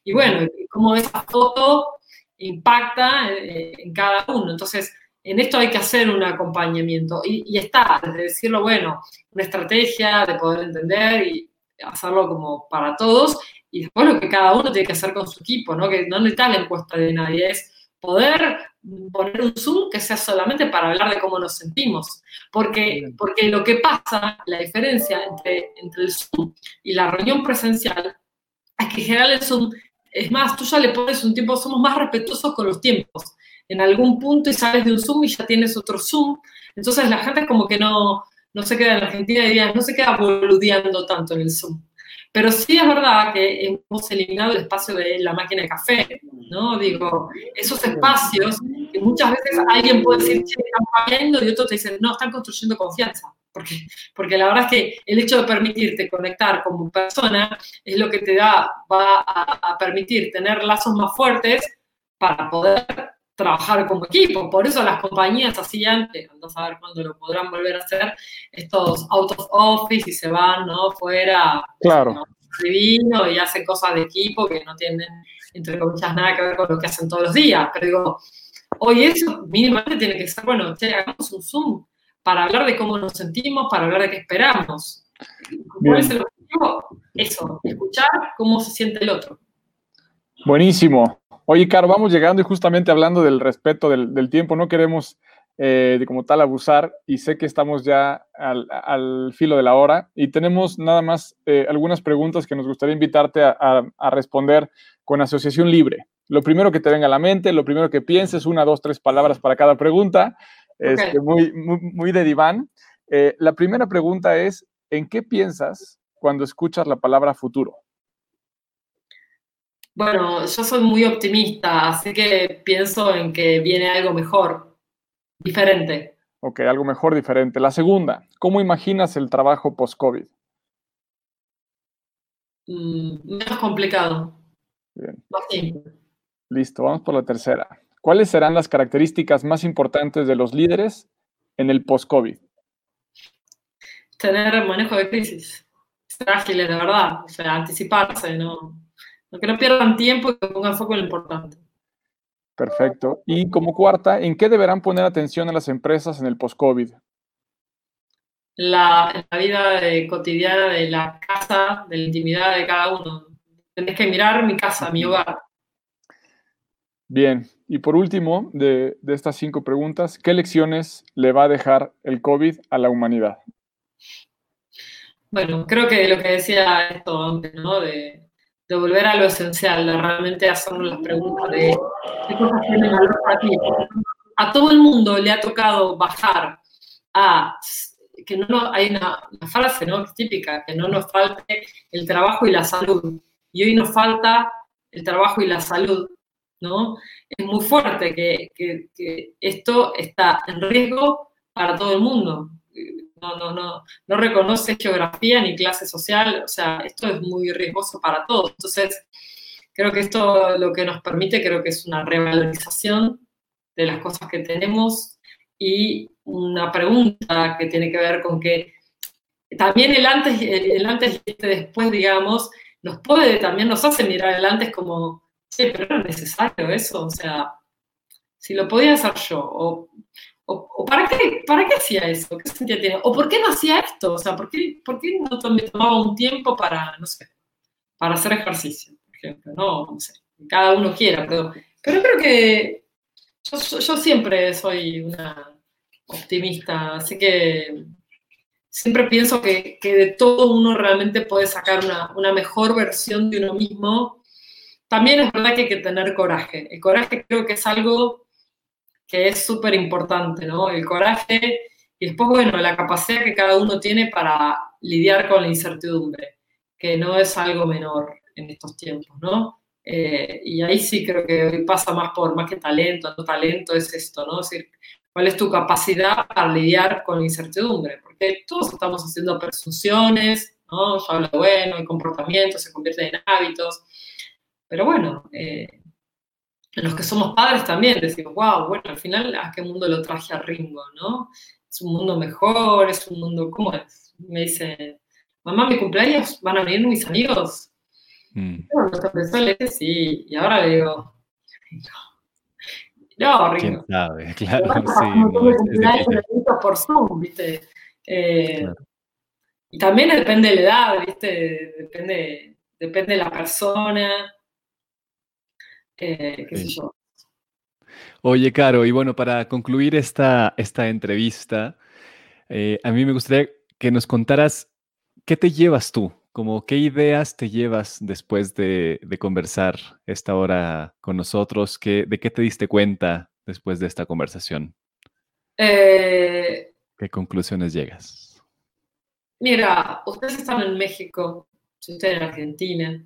Y bueno, cómo esa foto impacta eh, en cada uno. Entonces, en esto hay que hacer un acompañamiento. Y, está, desde decirlo, bueno, una estrategia de poder entender y hacerlo como para todos. Y después lo que cada uno tiene que hacer con su equipo, ¿no? Que no necesita la encuesta de nadie, es poder poner un Zoom que sea solamente para hablar de cómo nos sentimos. Porque, porque lo que pasa, la diferencia entre, entre el Zoom y la reunión presencial, es que en general el Zoom, es más, tú ya le pones un tiempo, somos más respetuosos con los tiempos. En algún punto y sales de un Zoom y ya tienes otro Zoom. Entonces la gente como que no, no se queda en Argentina, diría, no se queda boludeando tanto en el Zoom. Pero sí es verdad que hemos eliminado el espacio de la máquina de café, ¿no? Digo, esos espacios que muchas veces alguien puede decir, che, están fallando, y otro te dice, no, están construyendo confianza. Porque, porque la verdad es que el hecho de permitirte conectar como persona es lo que te da, va a, a permitir tener lazos más fuertes para poder trabajar como equipo. Por eso las compañías hacían, que no a ver cuándo lo podrán volver a hacer, estos out of office y se van, ¿no? Fuera. Claro. Divino y hacen cosas de equipo que no tienen, entre comillas, nada que ver con lo que hacen todos los días. Pero digo, hoy eso mínimamente tiene que ser, bueno, hagamos un Zoom para hablar de cómo nos sentimos, para hablar de qué esperamos. ¿Cuál es el objetivo? Eso, escuchar cómo se siente el otro. Buenísimo. Oye, Caro, vamos llegando y justamente hablando del respeto del, tiempo, no queremos eh, de como tal abusar y sé que estamos ya al, filo de la hora y tenemos nada más eh, algunas preguntas que nos gustaría invitarte a, responder con asociación libre. Lo primero que te venga a la mente, lo primero que pienses, una, dos, tres palabras para cada pregunta, es este, muy, muy, de diván. Eh, la primera pregunta es, ¿en qué piensas cuando escuchas la palabra futuro? Bueno, yo soy muy optimista, así que pienso en que viene algo mejor, diferente. Ok, algo mejor, diferente. La segunda, ¿cómo imaginas el trabajo post-COVID? Mm, menos complicado. Bien. Listo, vamos por la tercera. ¿Cuáles serán las características más importantes de los líderes en el post-COVID? Tener manejo de crisis, ser ágiles de verdad, o sea, anticiparse, ¿no? que no pierdan tiempo y que pongan foco en lo importante. Perfecto. Y como cuarta, ¿en qué deberán poner atención a las empresas en el post-COVID? La, en la vida cotidiana de la casa, de la intimidad de cada uno. Tenés que mirar mi casa, mi hogar. Bien. Y por último, de, estas cinco preguntas, ¿qué lecciones le va a dejar el COVID a la humanidad? Bueno, creo que lo que decía esto antes, ¿no? De, volver a lo esencial, de realmente hacernos las preguntas de qué cosas tienen valor para ti. A todo el mundo le ha tocado bajar a que no, hay una, frase ¿no? típica, que no nos falte el trabajo y la salud. Y hoy nos falta el trabajo y la salud, ¿no? Es muy fuerte que, que, esto está en riesgo para todo el mundo. No, no, no, no reconoce geografía ni clase social, o sea, esto es muy riesgoso para todos. Entonces, creo que esto lo que nos permite, creo que es una revalorización de las cosas que tenemos y una pregunta que tiene que ver con que también el antes, el antes y este después, digamos, nos puede, también nos hace mirar el antes como, sí, pero era necesario eso, o sea, si lo podía hacer yo, o, o, ¿para, qué, ¿para qué hacía eso? ¿Qué sentía tiene? ¿O por qué no hacía esto? O sea, ¿por qué, por qué no me tomaba un tiempo para, no sé, para hacer ejercicio, por ejemplo? No, no sé, cada uno quiera, pero, pero creo que yo, yo siempre soy una optimista, así que siempre pienso que, de todo uno realmente puede sacar una, mejor versión de uno mismo. También es verdad que hay que tener coraje. El coraje creo que es algo que es súper importante, ¿no? El coraje y después, bueno, la capacidad que cada uno tiene para lidiar con la incertidumbre, que no es algo menor en estos tiempos, ¿no? Eh, y ahí sí creo que pasa más por más que talento, no talento, es esto, ¿no? Es decir, cuál es tu capacidad para lidiar con la incertidumbre, porque todos estamos haciendo presunciones, ¿no? Yo hablo bueno, el comportamiento se convierte en hábitos, pero bueno, eh, los que somos padres también decimos, wow, bueno, al final a qué mundo lo traje a Ringo, ¿no? Es un mundo mejor, es un mundo, ¿cómo es? Me dice, mamá, mi cumpleaños, ¿van a venir mis amigos? Mm. Bueno, le sí, y ahora le digo, no, Ringo. ¿Quién sabe? Claro, sí. por Zoom, ¿viste? Eh, y también depende de la edad, ¿viste? Depende, depende de la persona. Eh, qué sé yo. Oye, Caro, y bueno, para concluir esta, esta entrevista, eh, a mí me gustaría que nos contaras qué te llevas tú como qué ideas te llevas después de, conversar esta hora con nosotros, ¿de qué te diste cuenta después de esta conversación? Eh, ¿Qué conclusiones llegas? Mira, ustedes están en México, yo estoy en Argentina,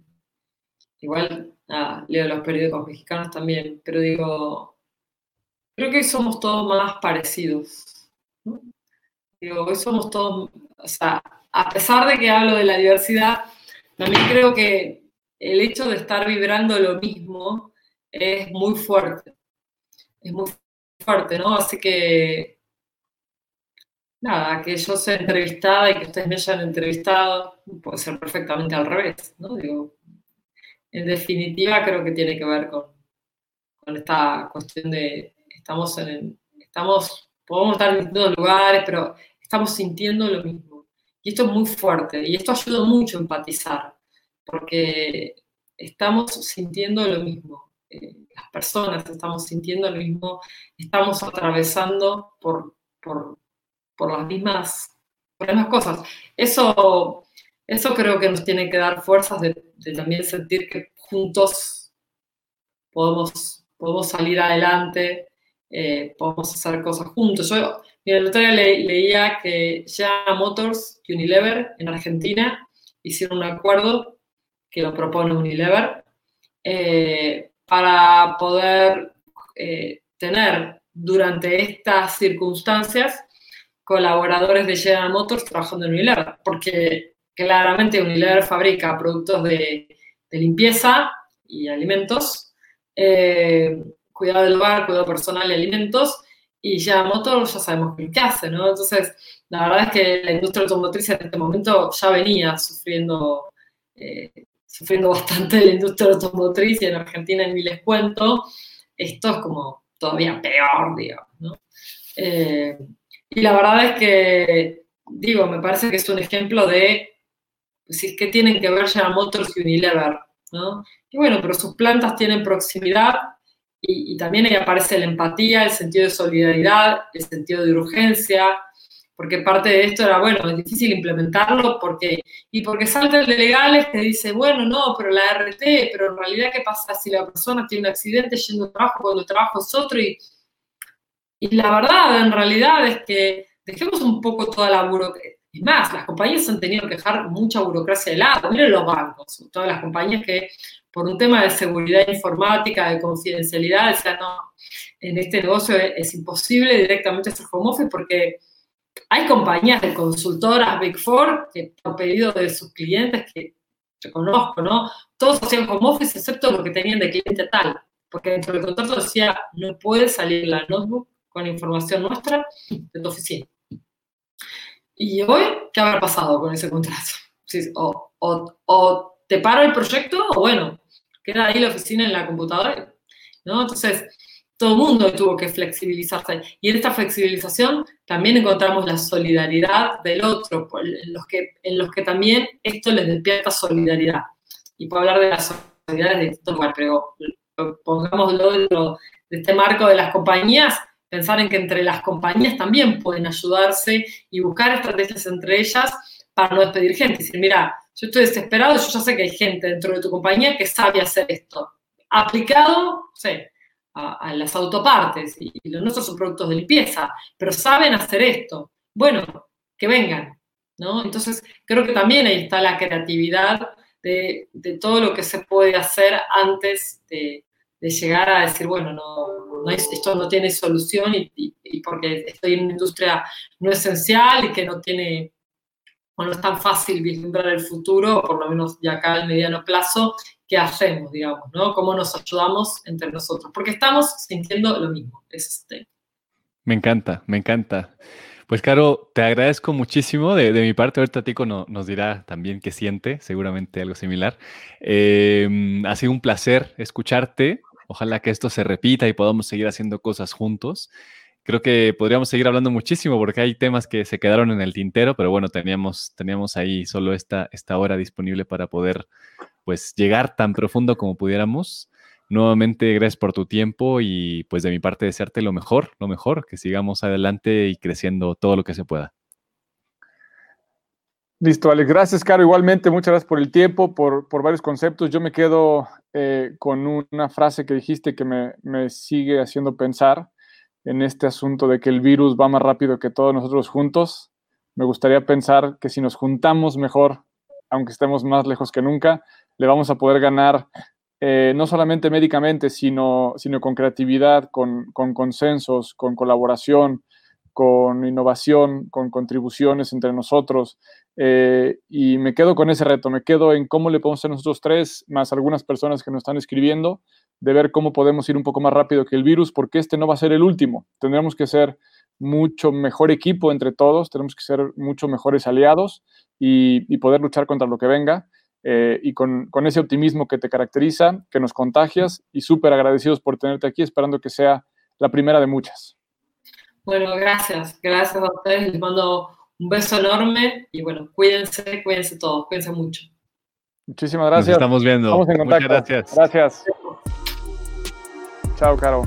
igual ah, leo los periódicos mexicanos también, pero digo, creo que somos todos más parecidos. Digo, hoy somos todos, o sea, a pesar de que hablo de la diversidad, también creo que el hecho de estar vibrando lo mismo es muy fuerte. Es muy fuerte, ¿no? Así que, nada, que yo sea entrevistada y que ustedes me hayan entrevistado, puede ser perfectamente al revés, ¿no? Digo, en definitiva creo que tiene que ver con, con esta cuestión de estamos en, estamos, podemos estar en distintos lugares, pero estamos sintiendo lo mismo. Y esto es muy fuerte y esto ayuda mucho a empatizar, porque estamos sintiendo lo mismo. Eh, las personas estamos sintiendo lo mismo, estamos atravesando por, por, las, mismas, cosas. Eso, eso creo que nos tiene que dar fuerzas de, también sentir que juntos podemos, podemos salir adelante, eh, podemos hacer cosas juntos. Yo Mira, el otro día leía que ya Motors y Unilever en Argentina hicieron un acuerdo que lo propone Unilever eh, para poder eh, tener durante estas circunstancias colaboradores de General Motors trabajando en Unilever, porque claramente Unilever fabrica productos de, limpieza y alimentos, eh, cuidado del hogar, cuidado personal y alimentos, y ya motor ya sabemos qué hace, ¿no? Entonces, la verdad es que la industria automotriz en este momento ya venía sufriendo, eh, sufriendo bastante la industria automotriz y en Argentina ni les cuento, esto es como todavía peor, digamos, ¿no? Eh, y la verdad es que, digo, me parece que es un ejemplo de, es que tienen que ver ya Motors y Unilever, ¿no? Y bueno, pero sus plantas tienen proximidad y, también ahí aparece la empatía, el sentido de solidaridad, el sentido de urgencia, porque parte de esto era, bueno, es difícil implementarlo porque, y porque salta el de legales que dice, bueno, no, pero la RT, pero en realidad, ¿qué pasa si la persona tiene un accidente yendo a trabajo cuando el trabajo es otro? Y, y la verdad, en realidad, es que dejemos un poco toda la burocracia. Es más, las compañías han tenido que dejar mucha burocracia de lado. Miren los bancos, todas las compañías que por un tema de seguridad informática, de confidencialidad, decían, no, en este negocio es, imposible directamente hacer home office porque hay compañías de consultoras Big Four que por pedido de sus clientes que yo conozco, ¿no? Todos hacían home office excepto lo que tenían de cliente tal, porque dentro del contrato decía, no puede salir la notebook con información nuestra de tu oficina. Y hoy, ¿qué habrá pasado con ese contrato? O, o, o, te paro el proyecto o bueno, queda ahí la oficina en la computadora. ¿no? Entonces, todo el mundo tuvo que flexibilizarse. Y en esta flexibilización también encontramos la solidaridad del otro, en los que, en los que también esto les despierta solidaridad. Y puedo hablar de la solidaridad de distintos lugares, pero pongámoslo dentro de este marco de las compañías, pensar en que entre las compañías también pueden ayudarse y buscar estrategias entre ellas para no despedir gente. Decir, mira, yo estoy desesperado, yo ya sé que hay gente dentro de tu compañía que sabe hacer esto. Aplicado, sé, a, las autopartes, y, los nuestros son productos de limpieza, pero saben hacer esto. Bueno, que vengan, ¿no? Entonces, creo que también ahí está la creatividad de, de todo lo que se puede hacer antes de, de llegar a decir, bueno, no, esto no tiene solución y, porque estoy en una industria no esencial y que no tiene, o no es tan fácil vislumbrar el futuro, por lo menos de acá al mediano plazo, ¿qué hacemos, digamos, no? ¿Cómo nos ayudamos entre nosotros? Porque estamos sintiendo lo mismo. Es este. Me encanta, me encanta. Pues Caro, te agradezco muchísimo. De, mi parte, ahorita Tico nos dirá también qué siente, seguramente algo similar. Em, ha sido un placer escucharte. Ojalá que esto se repita y podamos seguir haciendo cosas juntos. Creo que podríamos seguir hablando muchísimo porque hay temas que se quedaron en el tintero, pero bueno, teníamos, teníamos ahí solo esta, esta hora disponible para poder pues llegar tan profundo como pudiéramos. Nuevamente, gracias por tu tiempo y pues de mi parte desearte lo mejor, lo mejor, que sigamos adelante y creciendo todo lo que se pueda. Listo, Alex. Gracias, Caro. Igualmente, muchas gracias por el tiempo, por, varios conceptos. Yo me quedo eh, con una frase que dijiste que me, sigue haciendo pensar en este asunto de que el virus va más rápido que todos nosotros juntos. Me gustaría pensar que si nos juntamos mejor, aunque estemos más lejos que nunca, le vamos a poder ganar eh, no solamente médicamente, sino, sino con creatividad, con, con consensos, con colaboración, con innovación, con contribuciones entre nosotros. Eh, y me quedo con ese reto, me quedo en cómo le podemos hacer nosotros tres, más algunas personas que nos están escribiendo, de ver cómo podemos ir un poco más rápido que el virus, porque este no va a ser el último. Tendremos que ser mucho mejor equipo entre todos, tenemos que ser mucho mejores aliados y, poder luchar contra lo que venga. Eh, y con, con, ese optimismo que te caracteriza, que nos contagias y súper agradecidos por tenerte aquí, esperando que sea la primera de muchas. Bueno, gracias, gracias a ustedes, les mando un beso enorme y bueno, cuídense, cuídense todos, cuídense mucho. Muchísimas gracias. Nos estamos viendo. Muchas gracias. Gracias. Chao, Caro.